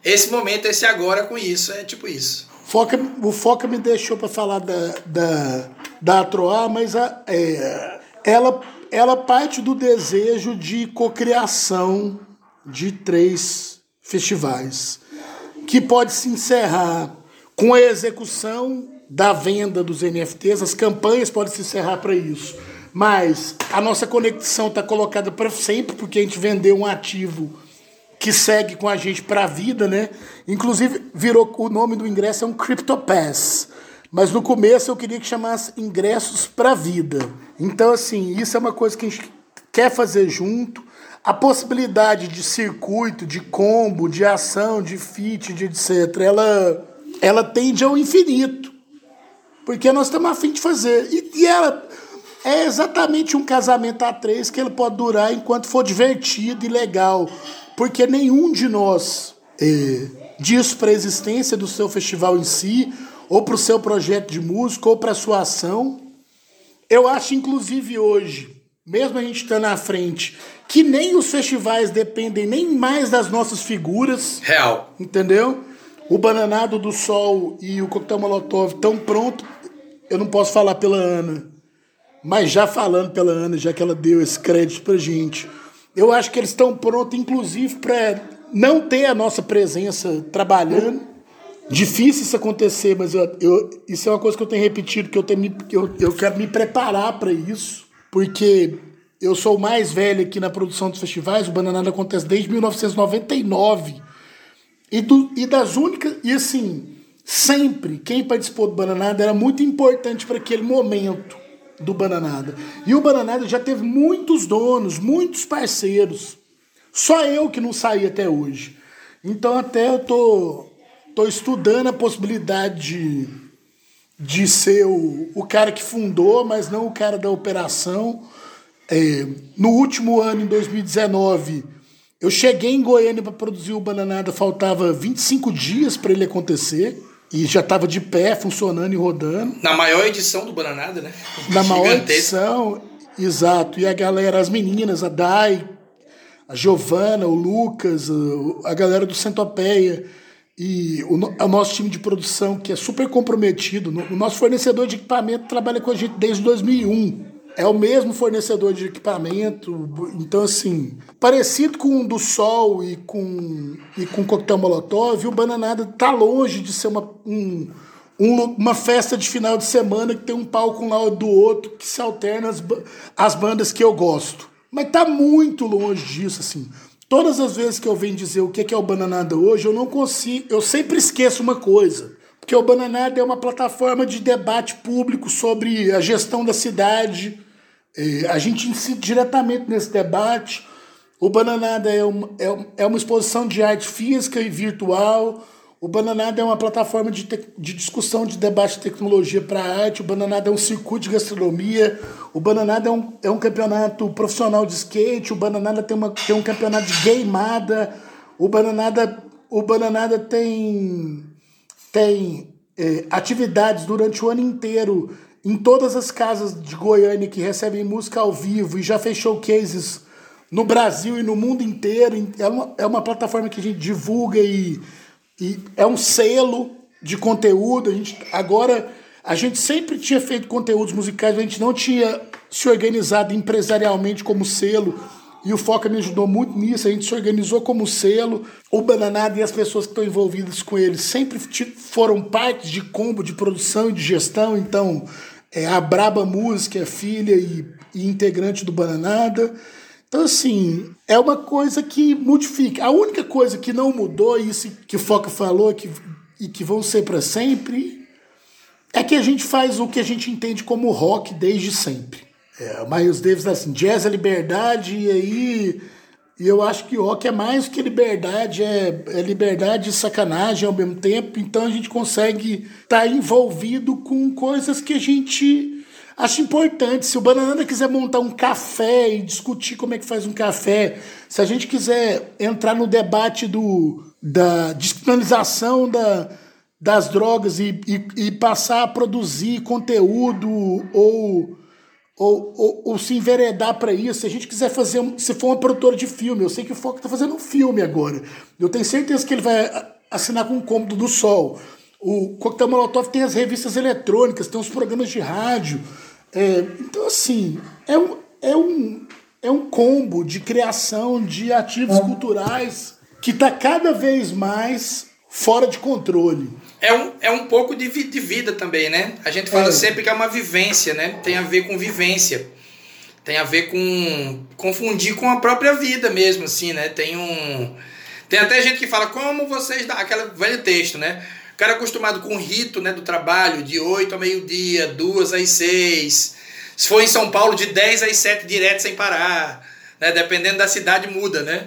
esse momento, esse agora com isso. É tipo isso. Foca, o Foca me deixou para falar da, da, da Atroá, mas a, é, ela, ela parte do desejo de cocriação de três festivais, que pode se encerrar com a execução da venda dos NFTs, as campanhas podem se encerrar para isso. Mas a nossa conexão está colocada para sempre, porque a gente vendeu um ativo que segue com a gente para a vida, né? Inclusive, virou o nome do ingresso é um CryptoPass. Mas no começo eu queria que chamasse ingressos para a vida. Então, assim, isso é uma coisa que a gente quer fazer junto. A possibilidade de circuito, de combo, de ação, de fit, de etc., ela, ela tende ao infinito. Porque nós estamos afim de fazer. E, e ela é exatamente um casamento a três que ele pode durar enquanto for divertido e legal. Porque nenhum de nós é, diz para a existência do seu festival em si, ou para o seu projeto de música, ou para a sua ação. Eu acho, inclusive, hoje, mesmo a gente estando na frente, que nem os festivais dependem nem mais das nossas figuras. Real. Entendeu? O Bananado do Sol e o Coquetel Molotov estão prontos. Eu não posso falar pela Ana, mas já falando pela Ana, já que ela deu esse crédito pra gente, eu acho que eles estão prontos, inclusive, para não ter a nossa presença trabalhando. Difícil isso acontecer, mas eu, eu- isso é uma coisa que eu tenho repetido, que eu, tenho, eu, eu quero me preparar para isso, porque eu sou o mais velho aqui na produção dos festivais, o Bananada acontece desde 1999. E, do, e das únicas. E assim, sempre quem participou do Bananada era muito importante para aquele momento do Bananada. E o Bananada já teve muitos donos, muitos parceiros. Só eu que não saí até hoje. Então até eu tô, tô estudando a possibilidade de, de ser o, o cara que fundou, mas não o cara da operação. É, no último ano, em 2019, eu cheguei em Goiânia para produzir o Bananada, faltava 25 dias para ele acontecer. E já estava de pé, funcionando e rodando. Na maior edição do Bananada, né? Na maior edição, exato. E a galera, as meninas, a Dai, a Giovana, o Lucas, a galera do Centopeia e o, o, nosso time de produção, que é super comprometido. O nosso fornecedor de equipamento trabalha com a gente desde 2001. É o mesmo fornecedor de equipamento. Então, assim, parecido com o do Sol e com, e com o Coquetel Molotov, o Bananada tá longe de ser uma, um, um, uma festa de final de semana que tem um palco um lado do outro, que se alterna as, as bandas que eu gosto. Mas tá muito longe disso, assim. Todas as vezes que eu venho dizer o que é o Bananada hoje, eu não consigo. Eu sempre esqueço uma coisa. Porque o Bananada é uma plataforma de debate público sobre a gestão da cidade. A gente incide diretamente nesse debate. O Bananada é uma, é, é uma exposição de arte física e virtual. O Bananada é uma plataforma de, de discussão, de debate de tecnologia para arte. O Bananada é um circuito de gastronomia. O Bananada é um, é um campeonato profissional de skate, o Bananada tem, uma, tem um campeonato de gameada, o Bananada, o Bananada tem, tem é, atividades durante o ano inteiro em todas as casas de Goiânia que recebem música ao vivo e já fez showcases no Brasil e no mundo inteiro. É uma, é uma plataforma que a gente divulga e, e é um selo de conteúdo. A gente agora a gente sempre tinha feito conteúdos musicais, a gente não tinha se organizado empresarialmente como selo. E o Foca me ajudou muito nisso. A gente se organizou como selo. O Bananada e as pessoas que estão envolvidas com ele sempre foram partes de combo de produção e de gestão. Então, é, a Braba Música é filha e, e integrante do Bananada. Então, assim, é uma coisa que modifica. A única coisa que não mudou, isso que o Foca falou que, e que vão ser para sempre, é que a gente faz o que a gente entende como rock desde sempre. É, o Miles Davis assim, jazz é liberdade, e aí e eu acho que rock é mais que liberdade, é, é liberdade e sacanagem ao mesmo tempo, então a gente consegue estar tá envolvido com coisas que a gente acha importante. Se o Banana quiser montar um café e discutir como é que faz um café, se a gente quiser entrar no debate do, da descriminalização da das drogas e, e, e passar a produzir conteúdo ou, ou, ou, ou se enveredar para isso. Se a gente quiser fazer, se for uma produtora de filme, eu sei que o Foco está fazendo um filme agora. Eu tenho certeza que ele vai assinar com o cômodo do Sol. O Coquetel Molotov tem as revistas eletrônicas, tem os programas de rádio. É, então, assim, é um, é, um, é um combo de criação de ativos culturais que está cada vez mais fora de controle é um, é um pouco de, de vida também, né? A gente fala é. sempre que é uma vivência, né? Tem a ver com vivência. Tem a ver com confundir com a própria vida mesmo, assim, né? Tem um. Tem até gente que fala como vocês dá aquela velho texto, né? O cara acostumado com o rito né, do trabalho, de 8 a meio-dia, 2 às 6. Se for em São Paulo, de 10 às 7 direto sem parar. Né? Dependendo da cidade, muda, né?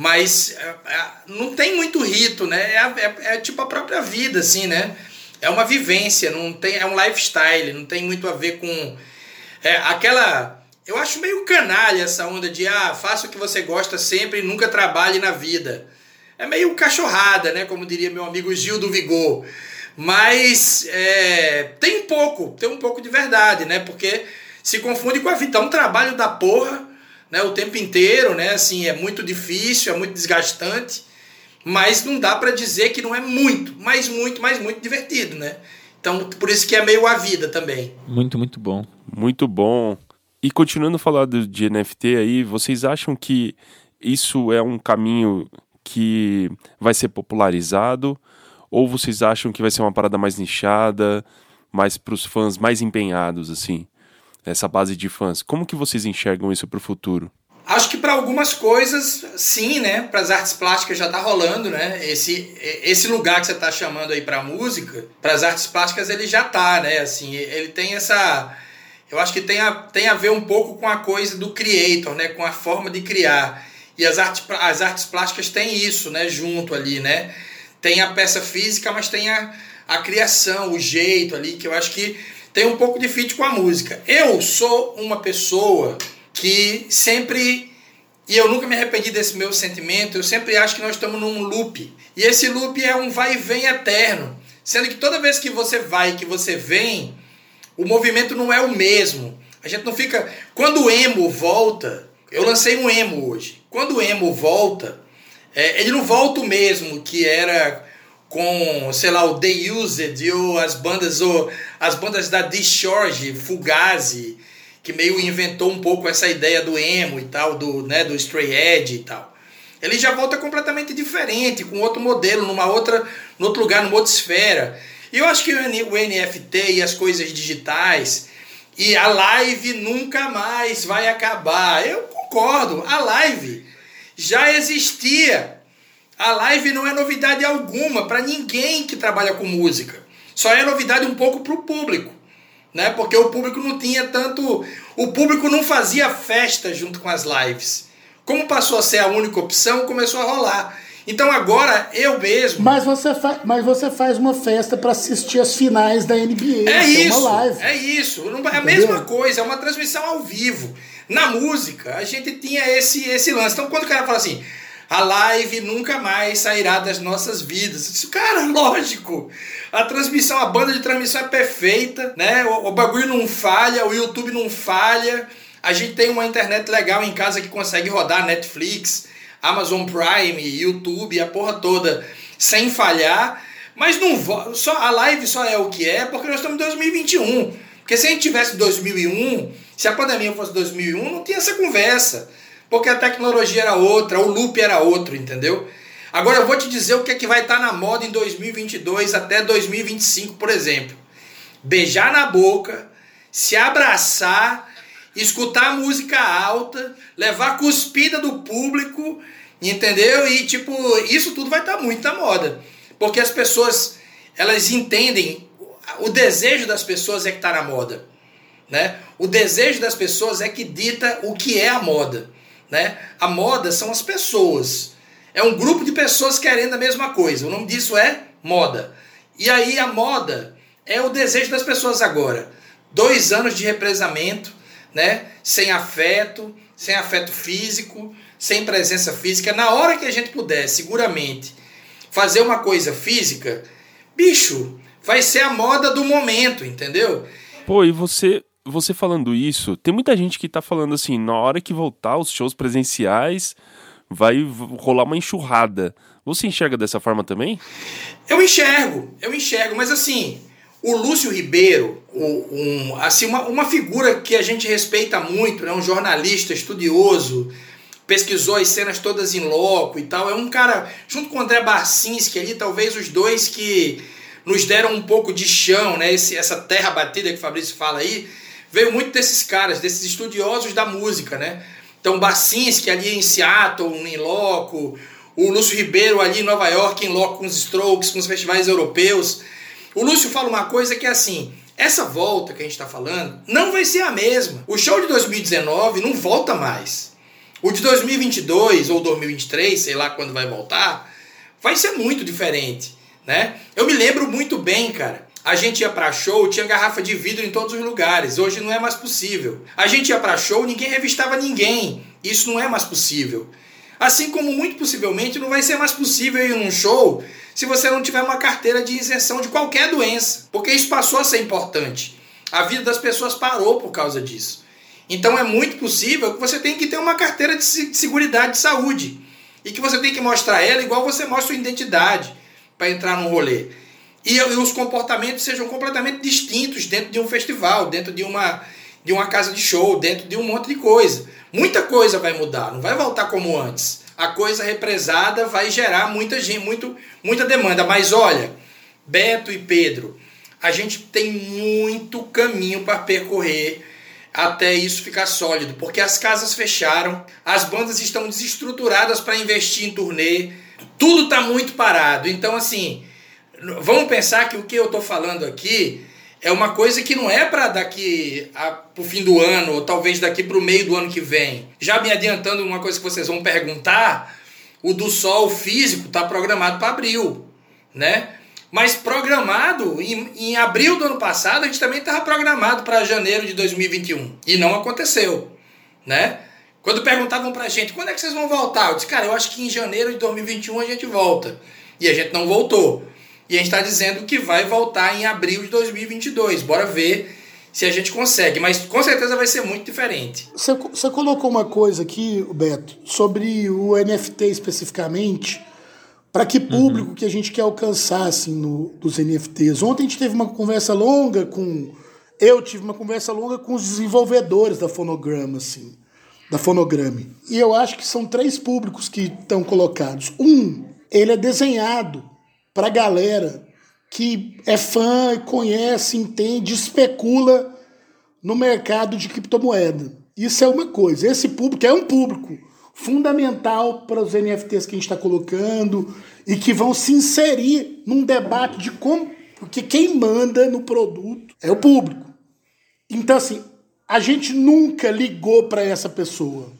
Mas é, é, não tem muito rito, né? É, é, é, tipo a própria vida, assim, né? É uma vivência, não tem, é um lifestyle, não tem muito a ver com. É, aquela. Eu acho meio canalha essa onda de ah, faça o que você gosta sempre e nunca trabalhe na vida. É meio cachorrada, né? Como diria meu amigo Gil do Vigor. Mas é, tem um pouco, tem um pouco de verdade, né? Porque se confunde com a vida. É um trabalho da porra né, o tempo inteiro, né? Assim, é muito difícil, é muito desgastante, mas não dá para dizer que não é muito, mas muito, mas muito divertido, né? Então, por isso que é meio a vida também. Muito, muito bom. Muito bom. E continuando a falar de NFT aí, vocês acham que isso é um caminho que vai ser popularizado? Ou vocês acham que vai ser uma parada mais nichada, mais para os fãs mais empenhados, assim? Essa base de fãs. Como que vocês enxergam isso para o futuro? Acho que para algumas coisas, sim, né? Para as artes plásticas já está rolando, né? Esse, esse lugar que você está chamando aí para música, para as artes plásticas ele já tá, né? Assim, ele tem essa, eu acho que tem a, tem a ver um pouco com a coisa do creator, né? Com a forma de criar. E as artes, as artes plásticas têm isso, né? Junto ali, né? Tem a peça física, mas tem a, a criação, o jeito ali, que eu acho que tem um pouco de fit com a música. Eu sou uma pessoa que sempre e eu nunca me arrependi desse meu sentimento, eu sempre acho que nós estamos num loop. E esse loop é um vai e vem eterno. Sendo que toda vez que você vai, que você vem, o movimento não é o mesmo. A gente não fica. Quando o emo volta, Eu lancei um emo hoje. Quando o emo volta, é, ele não volta o mesmo que era com, sei lá, o The Used ou as bandas ou as bandas da Discharge, Fugazi, que meio inventou um pouco essa ideia do emo e tal, do, né, do stray edge e tal. Ele já volta completamente diferente, com outro modelo, numa outra, num outro lugar, numa outra esfera. E eu acho que o NFT e as coisas digitais e a live nunca mais vai acabar. Eu concordo, a live já existia. A live não é novidade alguma para ninguém que trabalha com música. Só é novidade um pouco para o público, né? Porque o público não tinha tanto, o público não fazia festa junto com as lives. Como passou a ser a única opção, começou a rolar. Então agora eu mesmo. Mas você, fa mas você faz uma festa para assistir as finais da NBA. É isso. É, uma live. é isso. É a mesma coisa, é uma transmissão ao vivo. Na música, a gente tinha esse, esse lance. Então quando o cara fala assim. A live nunca mais sairá das nossas vidas. Eu disse, cara, lógico. A transmissão, a banda de transmissão é perfeita, né? O, o bagulho não falha, o YouTube não falha. A gente tem uma internet legal em casa que consegue rodar Netflix, Amazon Prime, YouTube, a porra toda, sem falhar. Mas não só a live só é o que é porque nós estamos em 2021. Porque se a gente tivesse 2001, se a pandemia fosse 2001, não tinha essa conversa. Porque a tecnologia era outra, o loop era outro, entendeu? Agora eu vou te dizer o que é que vai estar na moda em 2022 até 2025, por exemplo. Beijar na boca, se abraçar, escutar música alta, levar cuspida do público Entendeu? E tipo, isso tudo vai estar tá muito na moda. Porque as pessoas, elas entendem, o desejo das pessoas é que está na moda. Né? O desejo das pessoas é que dita o que é a moda. Né? A moda são as pessoas. É um grupo de pessoas querendo a mesma coisa. O nome disso é moda. E aí a moda é o desejo das pessoas agora. Dois anos de represamento, né? sem afeto, sem afeto físico, sem presença física, na hora que a gente puder, seguramente, fazer uma coisa física, bicho, vai ser a moda do momento, entendeu? Pô, e você, você falando isso, tem muita gente que tá falando assim, na hora que voltar os shows presenciais, vai rolar uma enxurrada. Você enxerga dessa forma também? Eu enxergo, eu enxergo, mas assim, o Lúcio Ribeiro, um, assim, uma, uma figura que a gente respeita muito, né, um jornalista estudioso, pesquisou as cenas todas em loco e tal. É um cara, junto com o André Barcinski ali, talvez os dois que nos deram um pouco de chão, né? Esse, essa terra batida que o Fabrício fala aí, veio muito desses caras, desses estudiosos da música, né? Então, Barcinski ali em Seattle, em loco, o Lúcio Ribeiro ali em Nova York, em loco com os Strokes, com os festivais europeus. O Lúcio fala uma coisa que é assim, essa volta que a gente está falando não vai ser a mesma. O show de 2019 não volta mais. O de 2022 ou 2023, sei lá quando vai voltar, vai ser muito diferente, né? Eu me lembro muito bem, cara. A gente ia para show, tinha garrafa de vidro em todos os lugares. Hoje não é mais possível. A gente ia para show, ninguém revistava ninguém. Isso não é mais possível. Assim como muito possivelmente não vai ser mais possível ir num show se você não tiver uma carteira de isenção de qualquer doença, porque isso passou a ser importante. A vida das pessoas parou por causa disso. Então é muito possível que você tenha que ter uma carteira de seguridade de saúde e que você tem que mostrar ela igual você mostra sua identidade para entrar no rolê. E, e os comportamentos sejam completamente distintos dentro de um festival, dentro de uma, de uma casa de show, dentro de um monte de coisa. Muita coisa vai mudar, não vai voltar como antes. A coisa represada vai gerar muita gente, muito, muita demanda. Mas olha, Beto e Pedro, a gente tem muito caminho para percorrer até isso ficar sólido, porque as casas fecharam, as bandas estão desestruturadas para investir em turnê, tudo está muito parado. Então, assim, vamos pensar que o que eu estou falando aqui é uma coisa que não é para daqui para o fim do ano, ou talvez daqui para o meio do ano que vem. Já me adiantando uma coisa que vocês vão perguntar, o do sol físico está programado para abril, né? Mas programado, em, em abril do ano passado, a gente também estava programado para janeiro de 2021. E não aconteceu, né? Quando perguntavam para a gente, quando é que vocês vão voltar? Eu disse, cara, eu acho que em janeiro de 2021 a gente volta. E a gente não voltou. E a gente está dizendo que vai voltar em abril de 2022. Bora ver se a gente consegue, mas com certeza vai ser muito diferente. Você, você colocou uma coisa aqui, Beto, sobre o NFT especificamente. Para que público uhum. que a gente quer alcançar assim, no, dos NFTs? Ontem a gente teve uma conversa longa com. Eu tive uma conversa longa com os desenvolvedores da Fonograma, assim, da Fonograme. E eu acho que são três públicos que estão colocados. Um, ele é desenhado para a galera que é fã, conhece, entende, especula no mercado de criptomoeda. Isso é uma coisa. Esse público é um público fundamental para os NFTs que a gente está colocando e que vão se inserir num debate de como. Porque quem manda no produto é o público. Então, assim, a gente nunca ligou para essa pessoa.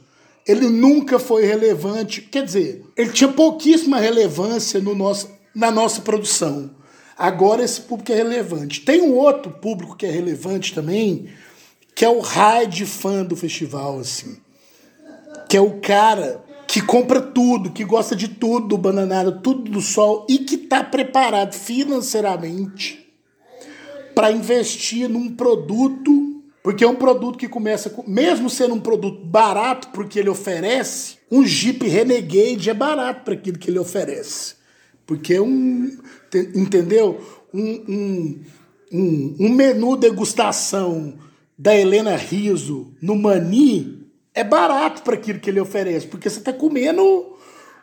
Ele nunca foi relevante. Quer dizer, ele tinha pouquíssima relevância no nosso, na nossa produção. Agora esse público é relevante. Tem um outro público que é relevante também, que é o hard fã do festival, assim. Que é o cara que compra tudo, que gosta de tudo do bananada, tudo do sol e que está preparado financeiramente para investir num produto, porque é um produto que começa, com, mesmo sendo um produto barato porque ele oferece, um Jeep Renegade é barato para aquilo que ele oferece. Porque um. Entendeu? Um, um, um, um menu degustação da Helena Riso no Mani é barato para aquilo que ele oferece, porque você está comendo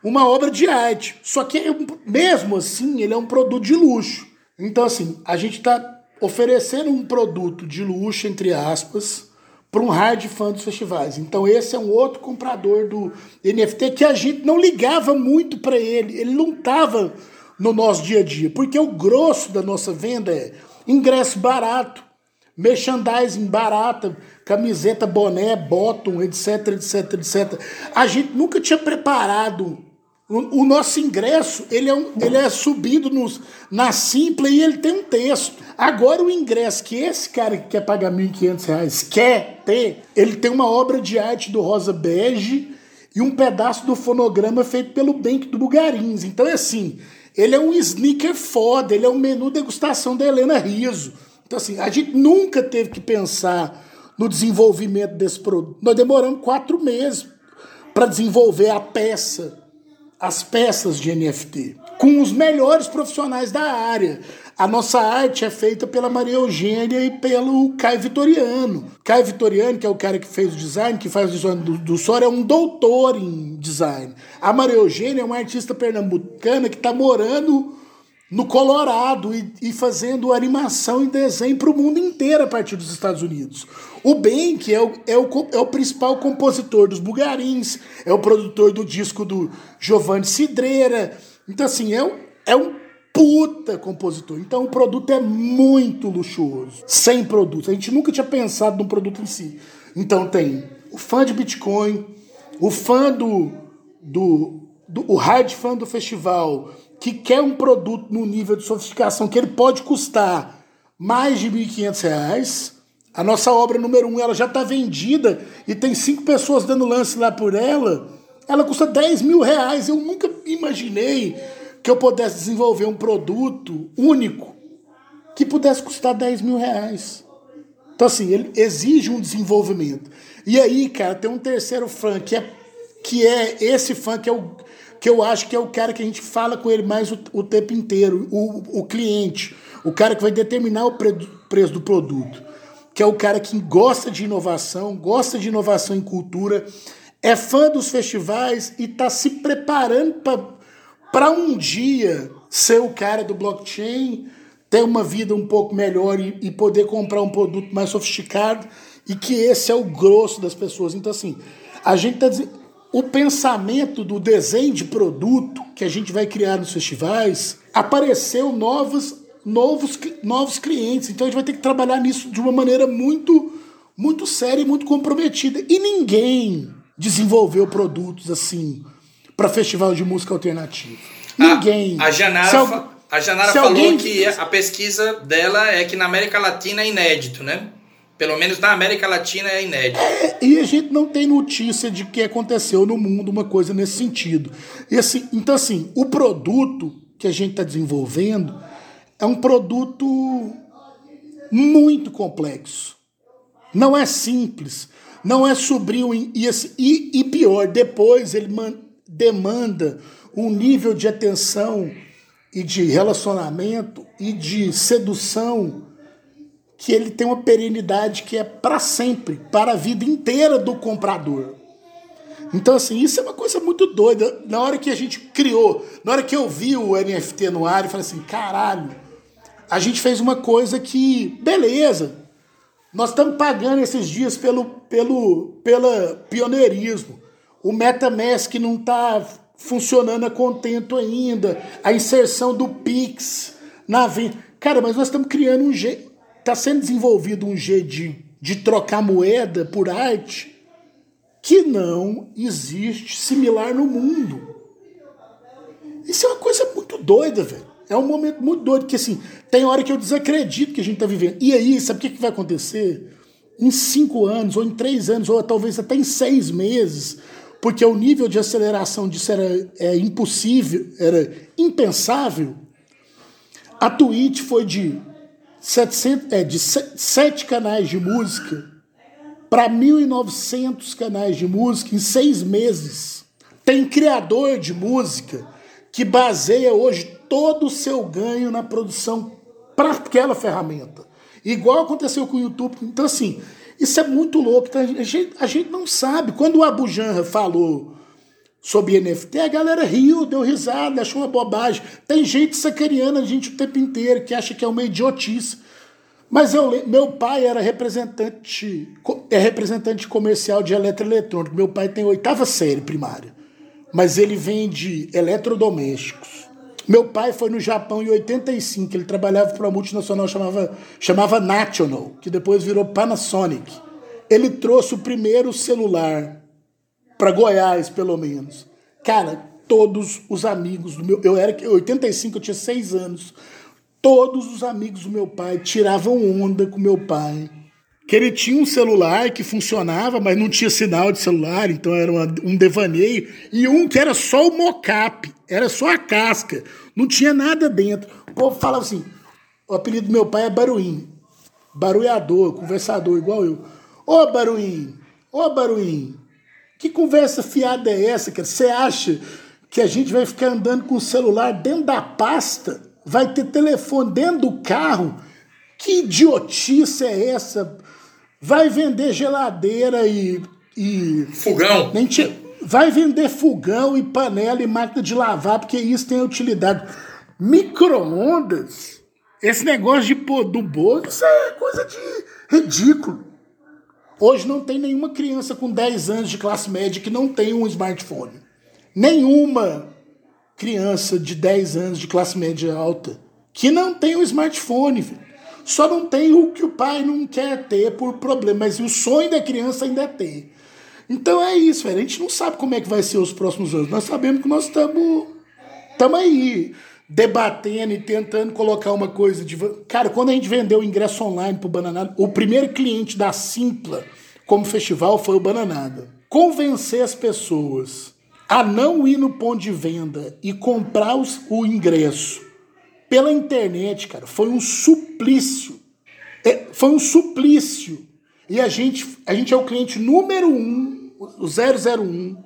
uma obra de arte. Só que, mesmo assim, ele é um produto de luxo. Então, assim, a gente está oferecendo um produto de luxo, entre aspas, para um hard fã dos festivais. Então, esse é um outro comprador do NFT que a gente não ligava muito para ele. Ele não estava no nosso dia a dia, porque o grosso da nossa venda é ingresso barato, merchandising barata, camiseta, boné, bottom, etc, etc, etc. A gente nunca tinha preparado o, o nosso ingresso, ele é, um, ele é subido nos, na Simpla e ele tem um texto. Agora o ingresso que esse cara que quer pagar R$ 1.500 quer ter, ele tem uma obra de arte do Rosa Bege e um pedaço do fonograma feito pelo Bank do Bugarins. Então é assim, ele é um sneaker foda, ele é um menu degustação da Helena Riso. Então, assim, a gente nunca teve que pensar no desenvolvimento desse produto. Nós demoramos quatro meses para desenvolver a peça, as peças de NFT, com os melhores profissionais da área. A nossa arte é feita pela Maria Eugênia e pelo Caio Vitoriano. Caio Vitoriano, que é o cara que fez o design, que faz o design do, do Sora, é um doutor em design. A Maria Eugênia é uma artista pernambucana que está morando no Colorado e, e, fazendo animação e desenho para o mundo inteiro a partir dos Estados Unidos. O Ben, que é o, é, o, é o principal compositor dos Bugarins, é o produtor do disco do Giovanni Cidreira. Então, assim, é, é um puta compositor. Então o produto é muito luxuoso. Sem produto. A gente nunca tinha pensado no produto em si. Então tem o fã de Bitcoin, o fã do. do, do o hard fã do festival, que quer um produto no nível de sofisticação que ele pode custar mais de R$ 1.500. A nossa obra número um ela já está vendida e tem cinco pessoas dando lance lá por ela. Ela custa 10 mil reais. Eu nunca imaginei que eu pudesse desenvolver um produto único que pudesse custar 10 mil reais. Então, assim, ele exige um desenvolvimento. E aí, cara, tem um terceiro fã, que é, que é esse fã que, é o, que eu acho que é o cara que a gente fala com ele mais o, o tempo inteiro, o, o cliente, o cara que vai determinar o pre, preço do produto, que é o cara que gosta de inovação, gosta de inovação em cultura, é fã dos festivais e está se preparando para para um dia ser o cara do blockchain, ter uma vida um pouco melhor e, e, poder comprar um produto mais sofisticado e que esse é o grosso das pessoas. Então, assim, a gente está dizendo. O pensamento do desenho de produto que a gente vai criar nos festivais apareceu novos, novos, novos clientes. Então a gente vai ter que trabalhar nisso de uma maneira muito, muito séria e muito comprometida. E ninguém desenvolveu produtos assim para festival de música alternativa. Ninguém. A, a Janara, a Janara falou alguém... que a pesquisa dela é que na América Latina é inédito, né? Pelo menos na América Latina é inédito. É, e a gente não tem notícia de que aconteceu no mundo uma coisa nesse sentido. E assim, então, assim, o produto que a gente está desenvolvendo é um produto muito complexo. Não é simples. Não é sobrio e, assim, e, e pior, depois ele man, demanda um nível de atenção e de relacionamento e de sedução que ele tem uma perenidade que é para sempre, para a vida inteira do comprador. Então, assim, isso é uma coisa muito doida. Na hora que a gente criou, na hora que eu vi o NFT no ar, eu falei assim: caralho, a gente fez uma coisa que, beleza, nós estamos pagando esses dias pelo, pelo pela pioneirismo. O MetaMask não está funcionando a contento ainda. A inserção do Pix na venda. Cara, mas nós estamos criando um jeito. Está sendo desenvolvido um jeito de, de trocar moeda por arte que não existe similar no mundo. Isso é uma coisa muito doida, velho. É um momento muito doido, que assim, tem hora que eu desacredito que a gente está vivendo. E aí, sabe o que, que vai acontecer? Em cinco anos, ou em três anos, ou talvez até em seis meses, porque o nível de aceleração disso era é, impossível, era impensável. A Twitch foi de, 700, é, de sete canais de música para 1.900 canais de música em seis meses. Tem criador de música que baseia hoje todo o seu ganho na produção para aquela ferramenta. Igual aconteceu com o YouTube. Então, assim, isso é muito louco. Então, a, gente, a gente não sabe. Quando o Abu Janra falou sobre NFT, a galera riu, deu risada, achou uma bobagem. Tem gente sacaneando a gente o tempo inteiro, que acha que é uma idiotice. Mas eu, meu pai era representante, é representante comercial de eletroeletrônico. Meu pai tem oitava série primária, mas ele vende eletrodomésticos. Meu pai foi no Japão em 85, ele trabalhava para uma multinacional chamava chamava National, que depois virou Panasonic. Ele trouxe o primeiro celular para Goiás, pelo menos. Cara, todos os amigos do meu, eu era em 85, eu tinha seis anos. Todos os amigos do meu pai tiravam onda com meu pai. Que ele tinha um celular que funcionava, mas não tinha sinal de celular, então era uma, um devaneio. E um que era só o mocap, era só a casca, não tinha nada dentro. O povo falava assim: o apelido do meu pai é Baruim. Barulhador, conversador, igual eu. Ô Baruim, ô Baruim, que conversa fiada é essa, cara? Você acha que a gente vai ficar andando com o celular dentro da pasta? vai ter telefone dentro do carro. Que idiotice é essa? Vai vender geladeira e. e fogão. vai vender fogão e panela e máquina de lavar, porque isso tem utilidade. Micro-ondas? Esse negócio de pôr do bolso, isso é coisa de ridículo. Hoje não tem nenhuma criança com 10 anos de classe média que não tem um smartphone. Nenhuma criança de 10 anos de classe média alta que não tem um smartphone. Só não tem o que o pai não quer ter por problema, mas o sonho da criança ainda é ter. Então é isso, velho. A gente não sabe como é que vai ser os próximos anos. Nós sabemos que nós estamos estamos aí debatendo e tentando colocar uma coisa de. Cara, quando a gente vendeu o ingresso online pro Bananada, o primeiro cliente da Simpla como festival foi o Bananada. Convencer as pessoas a não ir no ponto de venda e comprar os, o ingresso pela internet, cara, foi um suplício. É, foi um suplício. E a gente, a gente é o cliente número um, o 001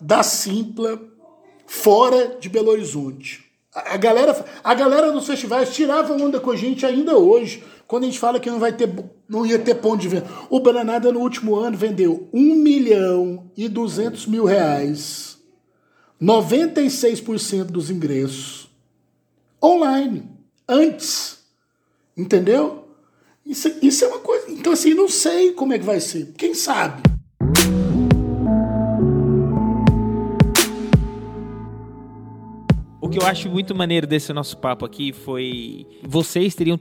da Simpla, fora de Belo Horizonte. A, galera, a galera dos festivais tirava onda com a gente ainda hoje, quando a gente fala que não vai ter, não ia ter ponto de venda. O Bananada no último ano vendeu 1 milhão e 200 mil reais 96% dos ingressos online, antes. Entendeu? Isso, isso é uma coisa. Então, assim, não sei como é que vai ser. Quem sabe? O que eu acho muito maneiro desse nosso papo aqui foi. Vocês teriam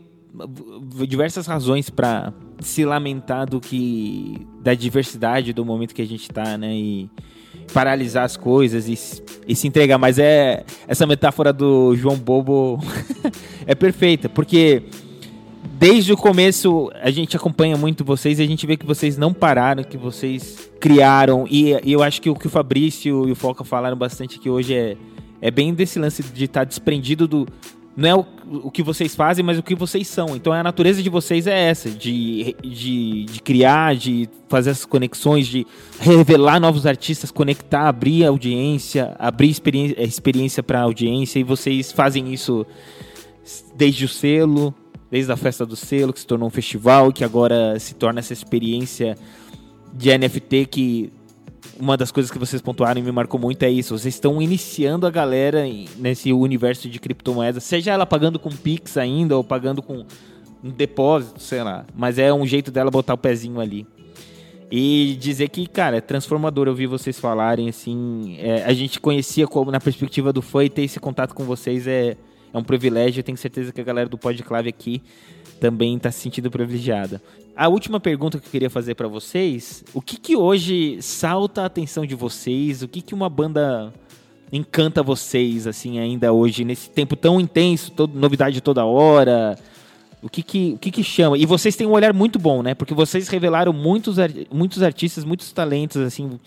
diversas razões para se lamentar do que. da diversidade do momento que a gente está, né? E paralisar as coisas e, e se entregar. Mas é essa metáfora do João Bobo é perfeita, porque desde o começo a gente acompanha muito vocês e a gente vê que vocês não pararam, que vocês criaram. E, e eu acho que o que o Fabrício e o Foca falaram bastante aqui hoje é, é bem desse lance de estar tá desprendido do, não é o, o que vocês fazem, mas o que vocês são. Então a natureza de vocês é essa, de, de, de criar, de fazer essas conexões, de revelar novos artistas, conectar, abrir audiência, abrir experiência, experiência para audiência, e vocês fazem isso desde o selo, desde a festa do selo, que se tornou um festival, que agora se torna essa experiência de NFT que uma das coisas que vocês pontuaram e me marcou muito é isso. Vocês estão iniciando a galera nesse universo de criptomoedas, seja ela pagando com Pix ainda ou pagando com um depósito, sei lá. Mas é um jeito dela botar o pezinho ali. E dizer que, cara, é transformador ouvir vocês falarem, assim. É, a gente conhecia como na perspectiva do fã e ter esse contato com vocês é, é um privilégio. Eu tenho certeza que a galera do Podclave aqui também está se sentindo privilegiada. A última pergunta que eu queria fazer para vocês, o que que hoje salta a atenção de vocês? O que que uma banda encanta vocês assim ainda hoje nesse tempo tão intenso, todo, novidade toda hora? O que que, o que que chama? E vocês têm um olhar muito bom, né? Porque vocês revelaram muitos, muitos artistas, muitos talentos assim,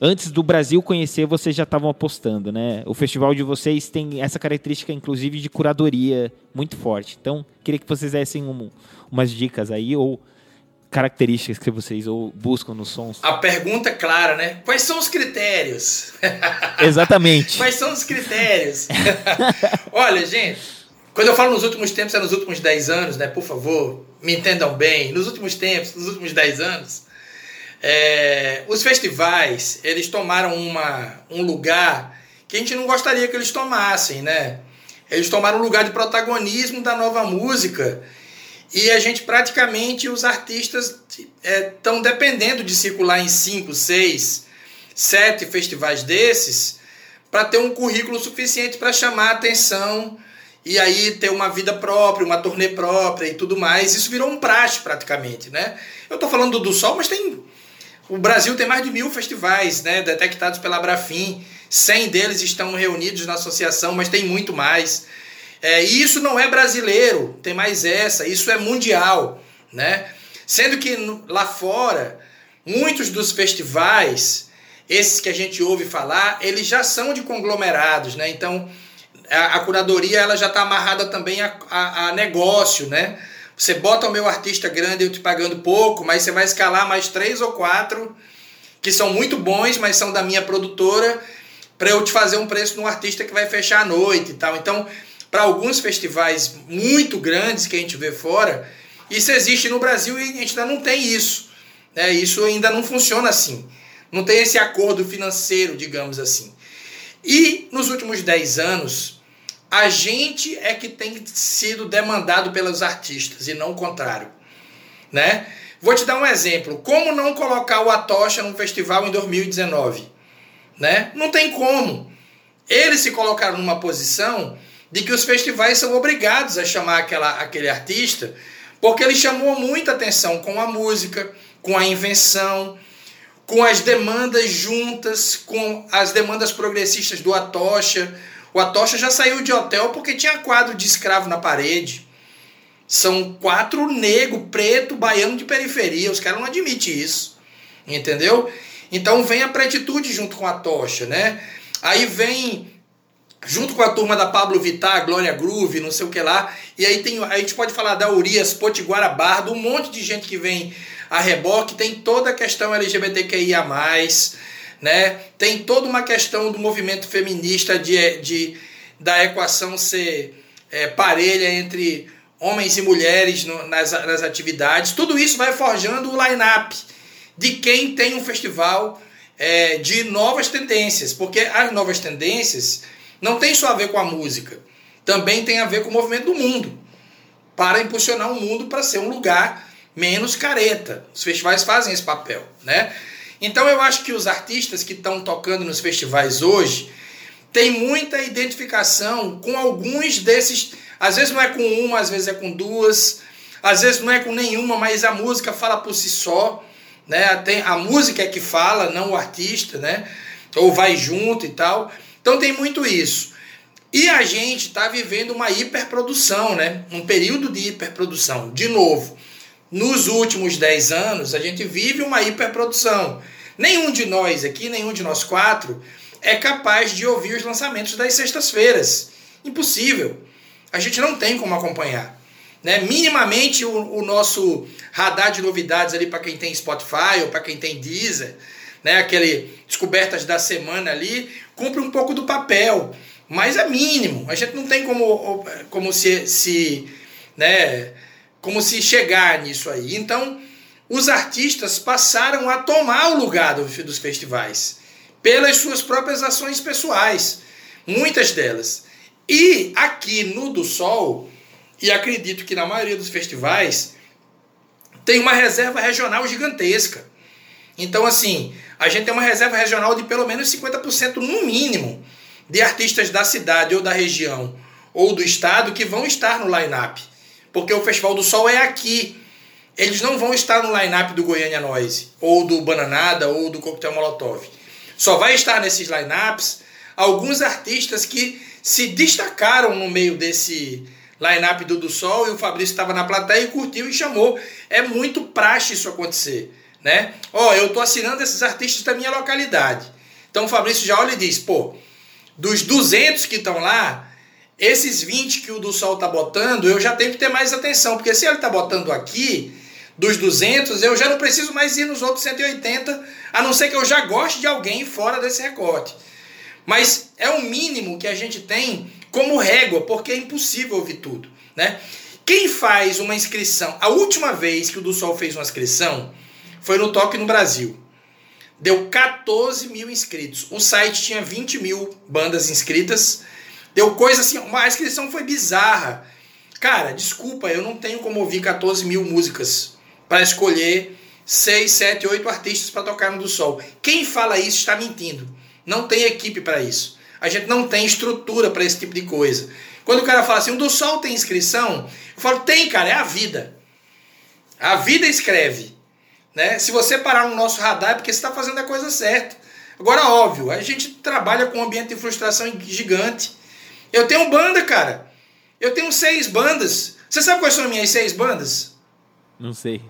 antes do Brasil conhecer, vocês já estavam apostando, né? O festival de vocês tem essa característica, inclusive, de curadoria muito forte. Então, queria que vocês dessem um, umas dicas aí, ou características que vocês ou buscam nos sons? A pergunta é clara, né? Quais são os critérios? Exatamente. Quais são os critérios? Olha, gente, quando eu falo nos últimos tempos, é nos últimos 10 anos, né? Por favor, me entendam bem. Nos últimos tempos, nos últimos 10 anos, é, os festivais, eles tomaram uma, um lugar que a gente não gostaria que eles tomassem, né? Eles tomaram o lugar de protagonismo da nova música e a gente praticamente, os artistas estão é, dependendo de circular em 5, 6, 7 festivais desses para ter um currículo suficiente para chamar a atenção e aí ter uma vida própria, uma turnê própria e tudo mais. Isso virou um praxe praticamente, né? Eu estou falando do Sol, mas tem... O Brasil tem mais de mil festivais, né, detectados pela Brafim. 100 deles estão reunidos na associação, mas tem muito mais. É, e isso não é brasileiro, tem mais essa, isso é mundial, né? Sendo que lá fora, muitos dos festivais, esses que a gente ouve falar, eles já são de conglomerados, né? Então, a, a curadoria ela já está amarrada também a, a, a, negócio, né? Você bota o meu artista grande eu te pagando pouco, mas você vai escalar mais três ou quatro que são muito bons, mas são da minha produtora, para eu te fazer um preço no artista que vai fechar a noite e tal. Então, para alguns festivais muito grandes que a gente vê fora, isso existe no Brasil e a gente ainda não tem isso. Né? Isso ainda não funciona assim. Não tem esse acordo financeiro, digamos assim. E nos últimos 10 anos, a gente é que tem sido demandado pelos artistas e não o contrário. Né? Vou te dar um exemplo. Como não colocar o Atocha num festival em 2019? Né? Não tem como. Eles se colocaram numa posição de que os festivais são obrigados a chamar aquela, aquele artista, porque ele chamou muita atenção com a música, com a invenção, com as demandas juntas, com as demandas progressistas do Atocha. O Atocha já saiu de hotel porque tinha quadro de escravo na parede. São quatro negro, preto, baiano de periferia. Os caras não admitem isso. Entendeu? Então vem a pretitude junto com a tocha, né? Aí vem junto com a turma da Pablo Vittar, Glória Groove, não sei o que lá. E aí tem, a gente pode falar da Urias, Potiguara Bardo, um monte de gente que vem a reboque, tem toda a questão LGBTQIA+, né? Tem toda uma questão do movimento feminista de, de da equação ser é, parelha entre homens e mulheres no, nas, nas atividades. Tudo isso vai forjando o line-up de quem tem um festival é, de novas tendências, porque as novas tendências não tem só a ver com a música, também tem a ver com o movimento do mundo, para impulsionar o mundo para ser um lugar menos careta. Os festivais fazem esse papel, né? Então eu acho que os artistas que estão tocando nos festivais hoje têm muita identificação com alguns desses. Às vezes não é com uma, às vezes é com duas, às vezes não é com nenhuma, mas a música fala por si só, né? Tem, a música é que fala, não o artista, né? Ou vai junto e tal. Então tem muito isso. E a gente está vivendo uma hiperprodução, né? Um período de hiperprodução. De novo, nos últimos 10 anos, a gente vive uma hiperprodução. Nenhum de nós aqui, nenhum de nós quatro, é capaz de ouvir os lançamentos das sextas-feiras. Impossível. a gente não tem como acompanhar. Né? Minimamente o, o nosso radar de novidades ali para quem tem Spotify ou para quem tem Deezer, né? aquele descobertas da semana ali, cumpre um pouco do papel, mas é mínimo. A gente não tem como, como se, se né? como se chegar nisso aí. Então, os artistas passaram a tomar o lugar do, dos festivais pelas suas próprias ações pessoais, muitas delas. E aqui no do Sol, e acredito que na maioria dos festivais, tem uma reserva regional gigantesca. Então, assim, a gente tem uma reserva regional de pelo menos 50% no mínimo de artistas da cidade ou da região ou do estado que vão estar no line-up. Porque o Festival do Sol é aqui. Eles não vão estar no line-up do Goiânia Noise, ou do Bananada, ou do Coquetel Molotov. Só vai estar nesses line-ups alguns artistas que se destacaram no meio desse line-up do Do Sol e o Fabrício estava na plateia e curtiu e chamou. É muito praxe isso acontecer, né? Ó, oh, eu tô assinando esses artistas da minha localidade. Então o Fabrício já olha e diz, pô, dos 200 que estão lá, esses 20 que o Do Sol tá botando, eu já tenho que ter mais atenção, porque se ele tá botando aqui, dos 200, eu já não preciso mais ir nos outros 180, a não ser que eu já goste de alguém fora desse recorte. Mas é o mínimo que a gente tem como régua, porque é impossível ouvir tudo, né? Quem faz uma inscrição, a última vez que o Do Sol fez uma inscrição foi no Toque no Brasil. Deu 14 mil inscritos. O site tinha 20 mil bandas inscritas. Deu coisa assim, a inscrição foi bizarra. Cara, desculpa, eu não tenho como ouvir 14 mil músicas para escolher 6, 7, 8 artistas para tocar no do Sol. Quem fala isso está mentindo. Não tem equipe para isso. A gente não tem estrutura para esse tipo de coisa. Quando o cara fala assim, o do Sol tem inscrição, eu falo, tem, cara, é a vida. A vida escreve. Né? Se você parar no nosso radar é porque você está fazendo a coisa certa. Agora, óbvio, a gente trabalha com um ambiente de frustração gigante. Eu tenho banda, cara. Eu tenho seis bandas. Você sabe quais são as minhas seis bandas? Não sei.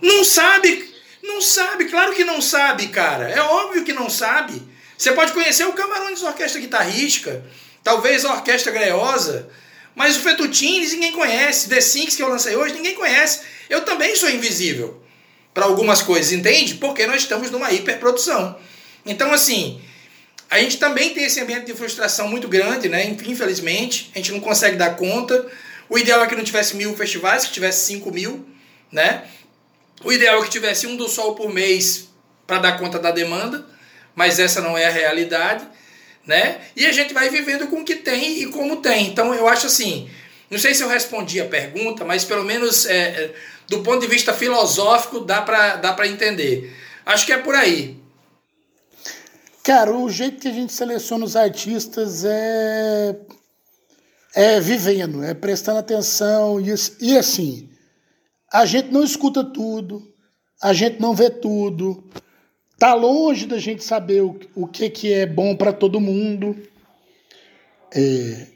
Não sabe? Não sabe, claro que não sabe, cara. É óbvio que não sabe. Você pode conhecer o Camarões Orquestra Guitarrística, talvez a Orquestra Greosa, mas o Fetutines ninguém conhece. The Sinks que eu lancei hoje ninguém conhece. Eu também sou invisível para algumas coisas, entende? Porque nós estamos numa hiperprodução. Então, assim, a gente também tem esse ambiente de frustração muito grande, né? Infelizmente, a gente não consegue dar conta. O ideal é que não tivesse mil festivais, que tivesse cinco mil, né? O ideal é que tivesse um do sol por mês para dar conta da demanda, mas essa não é a realidade, né? E a gente vai vivendo com o que tem e como tem. Então eu acho assim, não sei se eu respondi a pergunta, mas pelo menos é, é do ponto de vista filosófico dá para dá entender. Acho que é por aí. Cara, o jeito que a gente seleciona os artistas é é vivendo, é prestando atenção e, e assim, a gente não escuta tudo, a gente não vê tudo. Tá longe da gente saber o, o que, que é bom para todo mundo. É,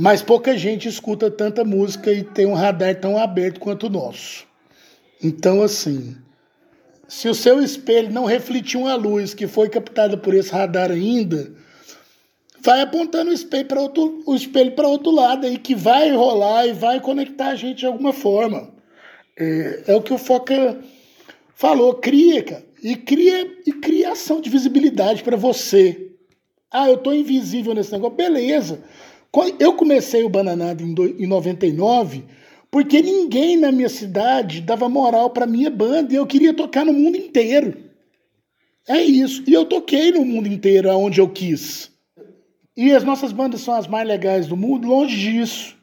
mas pouca gente escuta tanta música e tem um radar tão aberto quanto o nosso. Então, assim, se o seu espelho não refletiu uma luz que foi captada por esse radar ainda, vai apontando o espelho para outro, o espelho para outro lado aí que vai rolar e vai conectar a gente de alguma forma. É, é o que o Foca falou, cria, cara. E cria, e cria ação de visibilidade para você. Ah, eu tô invisível nesse negócio. Beleza. Eu comecei o Bananada em, do, em 99 porque ninguém na minha cidade dava moral para minha banda e eu queria tocar no mundo inteiro. É isso. E eu toquei no mundo inteiro aonde eu quis. E as nossas bandas são as mais legais do mundo, longe disso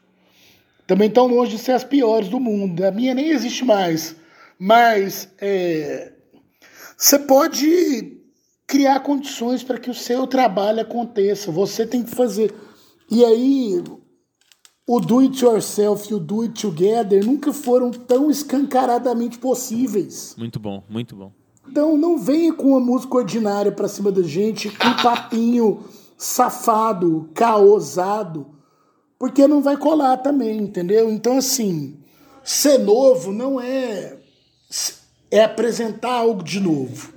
também tão longe de ser as piores do mundo. A minha nem existe mais. Mas é, você pode criar condições para que o seu trabalho aconteça. Você tem que fazer. E aí, o do it yourself e o do it together nunca foram tão escancaradamente possíveis. Muito bom, muito bom. Então não venha com uma música ordinária para cima da gente, com um papinho safado, caosado porque não vai colar também, entendeu? Então, assim, ser novo não é, é apresentar algo de novo.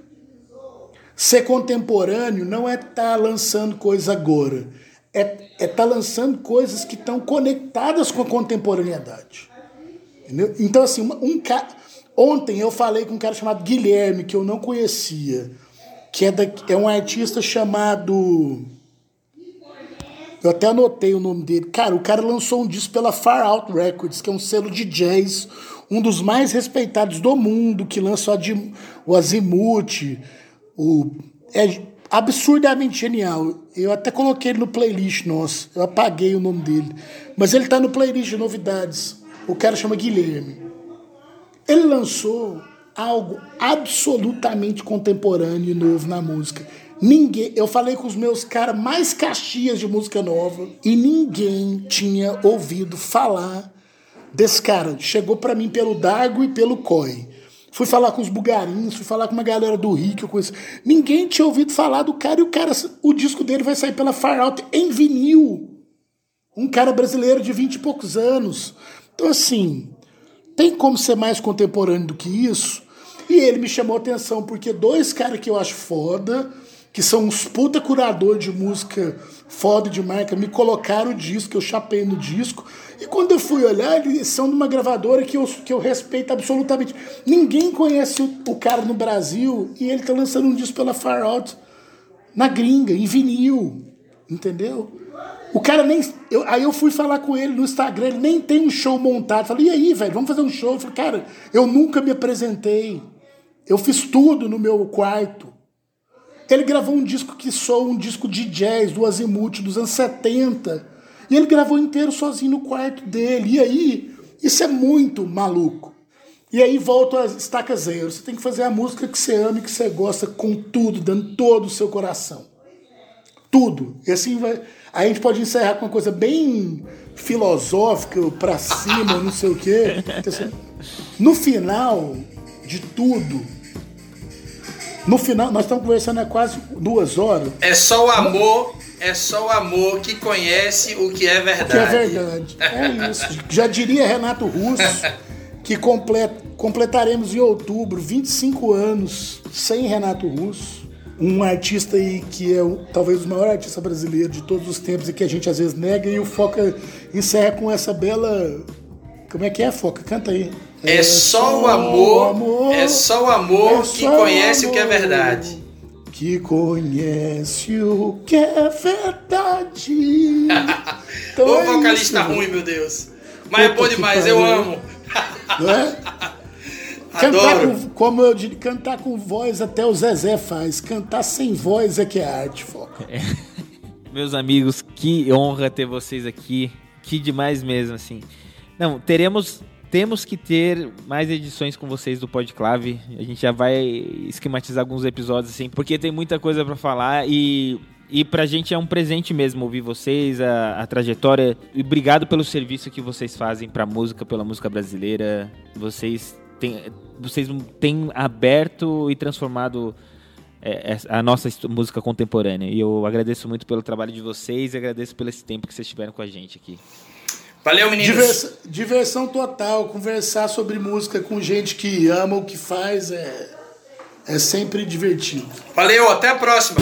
Ser contemporâneo não é estar tá lançando coisa agora. É estar é tá lançando coisas que estão conectadas com a contemporaneidade. Entendeu? Então, assim, um cara. Ontem eu falei com um cara chamado Guilherme, que eu não conhecia, que é, da, é um artista chamado. Eu até anotei o nome dele. Cara, o cara lançou um disco pela Far Out Records, que é um selo de jazz, um dos mais respeitados do mundo, que lançou o Azimuth, o. É absurdamente genial. Eu até coloquei ele no playlist nosso. Eu apaguei o nome dele. Mas ele tá no playlist de novidades. O cara chama Guilherme. Ele lançou algo absolutamente contemporâneo e novo na música. Ninguém, eu falei com os meus caras mais caxias de música nova e ninguém tinha ouvido falar desse cara. Chegou para mim pelo Dargo e pelo Coi. Fui falar com os bugarinhos, fui falar com uma galera do Rio que eu conheço. Ninguém tinha ouvido falar do cara e o cara, o disco dele vai sair pela Far Out em vinil. Um cara brasileiro de vinte e poucos anos. Então, assim, tem como ser mais contemporâneo do que isso? E ele me chamou atenção porque dois caras que eu acho foda, que são uns puta curador de música foda de marca, me colocaram o disco, eu chapei no disco. E quando eu fui olhar, eles são de uma gravadora que eu, que eu respeito absolutamente. Ninguém conhece o, o cara no Brasil e ele tá lançando um disco pela Far Out na gringa, em vinil. Entendeu? O cara nem. Eu, aí eu fui falar com ele no Instagram, ele nem tem um show montado. Falei, e aí, velho, vamos fazer um show? Eu falei, cara, eu nunca me apresentei. Eu fiz tudo no meu quarto. Ele gravou um disco que soa um disco de jazz do Azimuth dos anos 70. E ele gravou inteiro sozinho no quarto dele. E aí, isso é muito maluco. E aí volta a estaca zero. Você tem que fazer a música que você ama e que você gosta com tudo, dando todo o seu coração. Tudo. E assim vai. Aí a gente pode encerrar com uma coisa bem filosófica, pra cima, não sei o quê. No final de tudo, no final, nós estamos conversando há quase duas horas. É só o amor, é só o amor que conhece o que é verdade. O que é verdade. É isso. Já diria Renato Russo que complet, completaremos em outubro 25 anos sem Renato Russo. Um artista aí que é o, talvez o maior artista brasileiro de todos os tempos e que a gente às vezes nega, e o Foca encerra com essa bela. Como é que é, Foca? Canta aí. É só o amor, amor é só o amor é que conhece o, o que é verdade. Que conhece o que é verdade. então Ô é vocalista isso, ruim, meu Deus. Mas é bom demais, eu amo. Não é? Cantar com, como eu digo, cantar com voz até o Zezé faz. Cantar sem voz é que é arte, foca. É. Meus amigos, que honra ter vocês aqui. Que demais mesmo, assim. Não, teremos temos que ter mais edições com vocês do Podclave. A gente já vai esquematizar alguns episódios assim, porque tem muita coisa para falar e e pra gente é um presente mesmo ouvir vocês, a, a, trajetória. E obrigado pelo serviço que vocês fazem pra música, pela música brasileira. Vocês têm, vocês têm aberto e transformado é, a nossa música contemporânea. E eu agradeço muito pelo trabalho de vocês e agradeço pelo esse tempo que vocês tiveram com a gente aqui. Valeu, meninos. Diversão, diversão total. Conversar sobre música com gente que ama o que faz é, é sempre divertido. Valeu, até a próxima.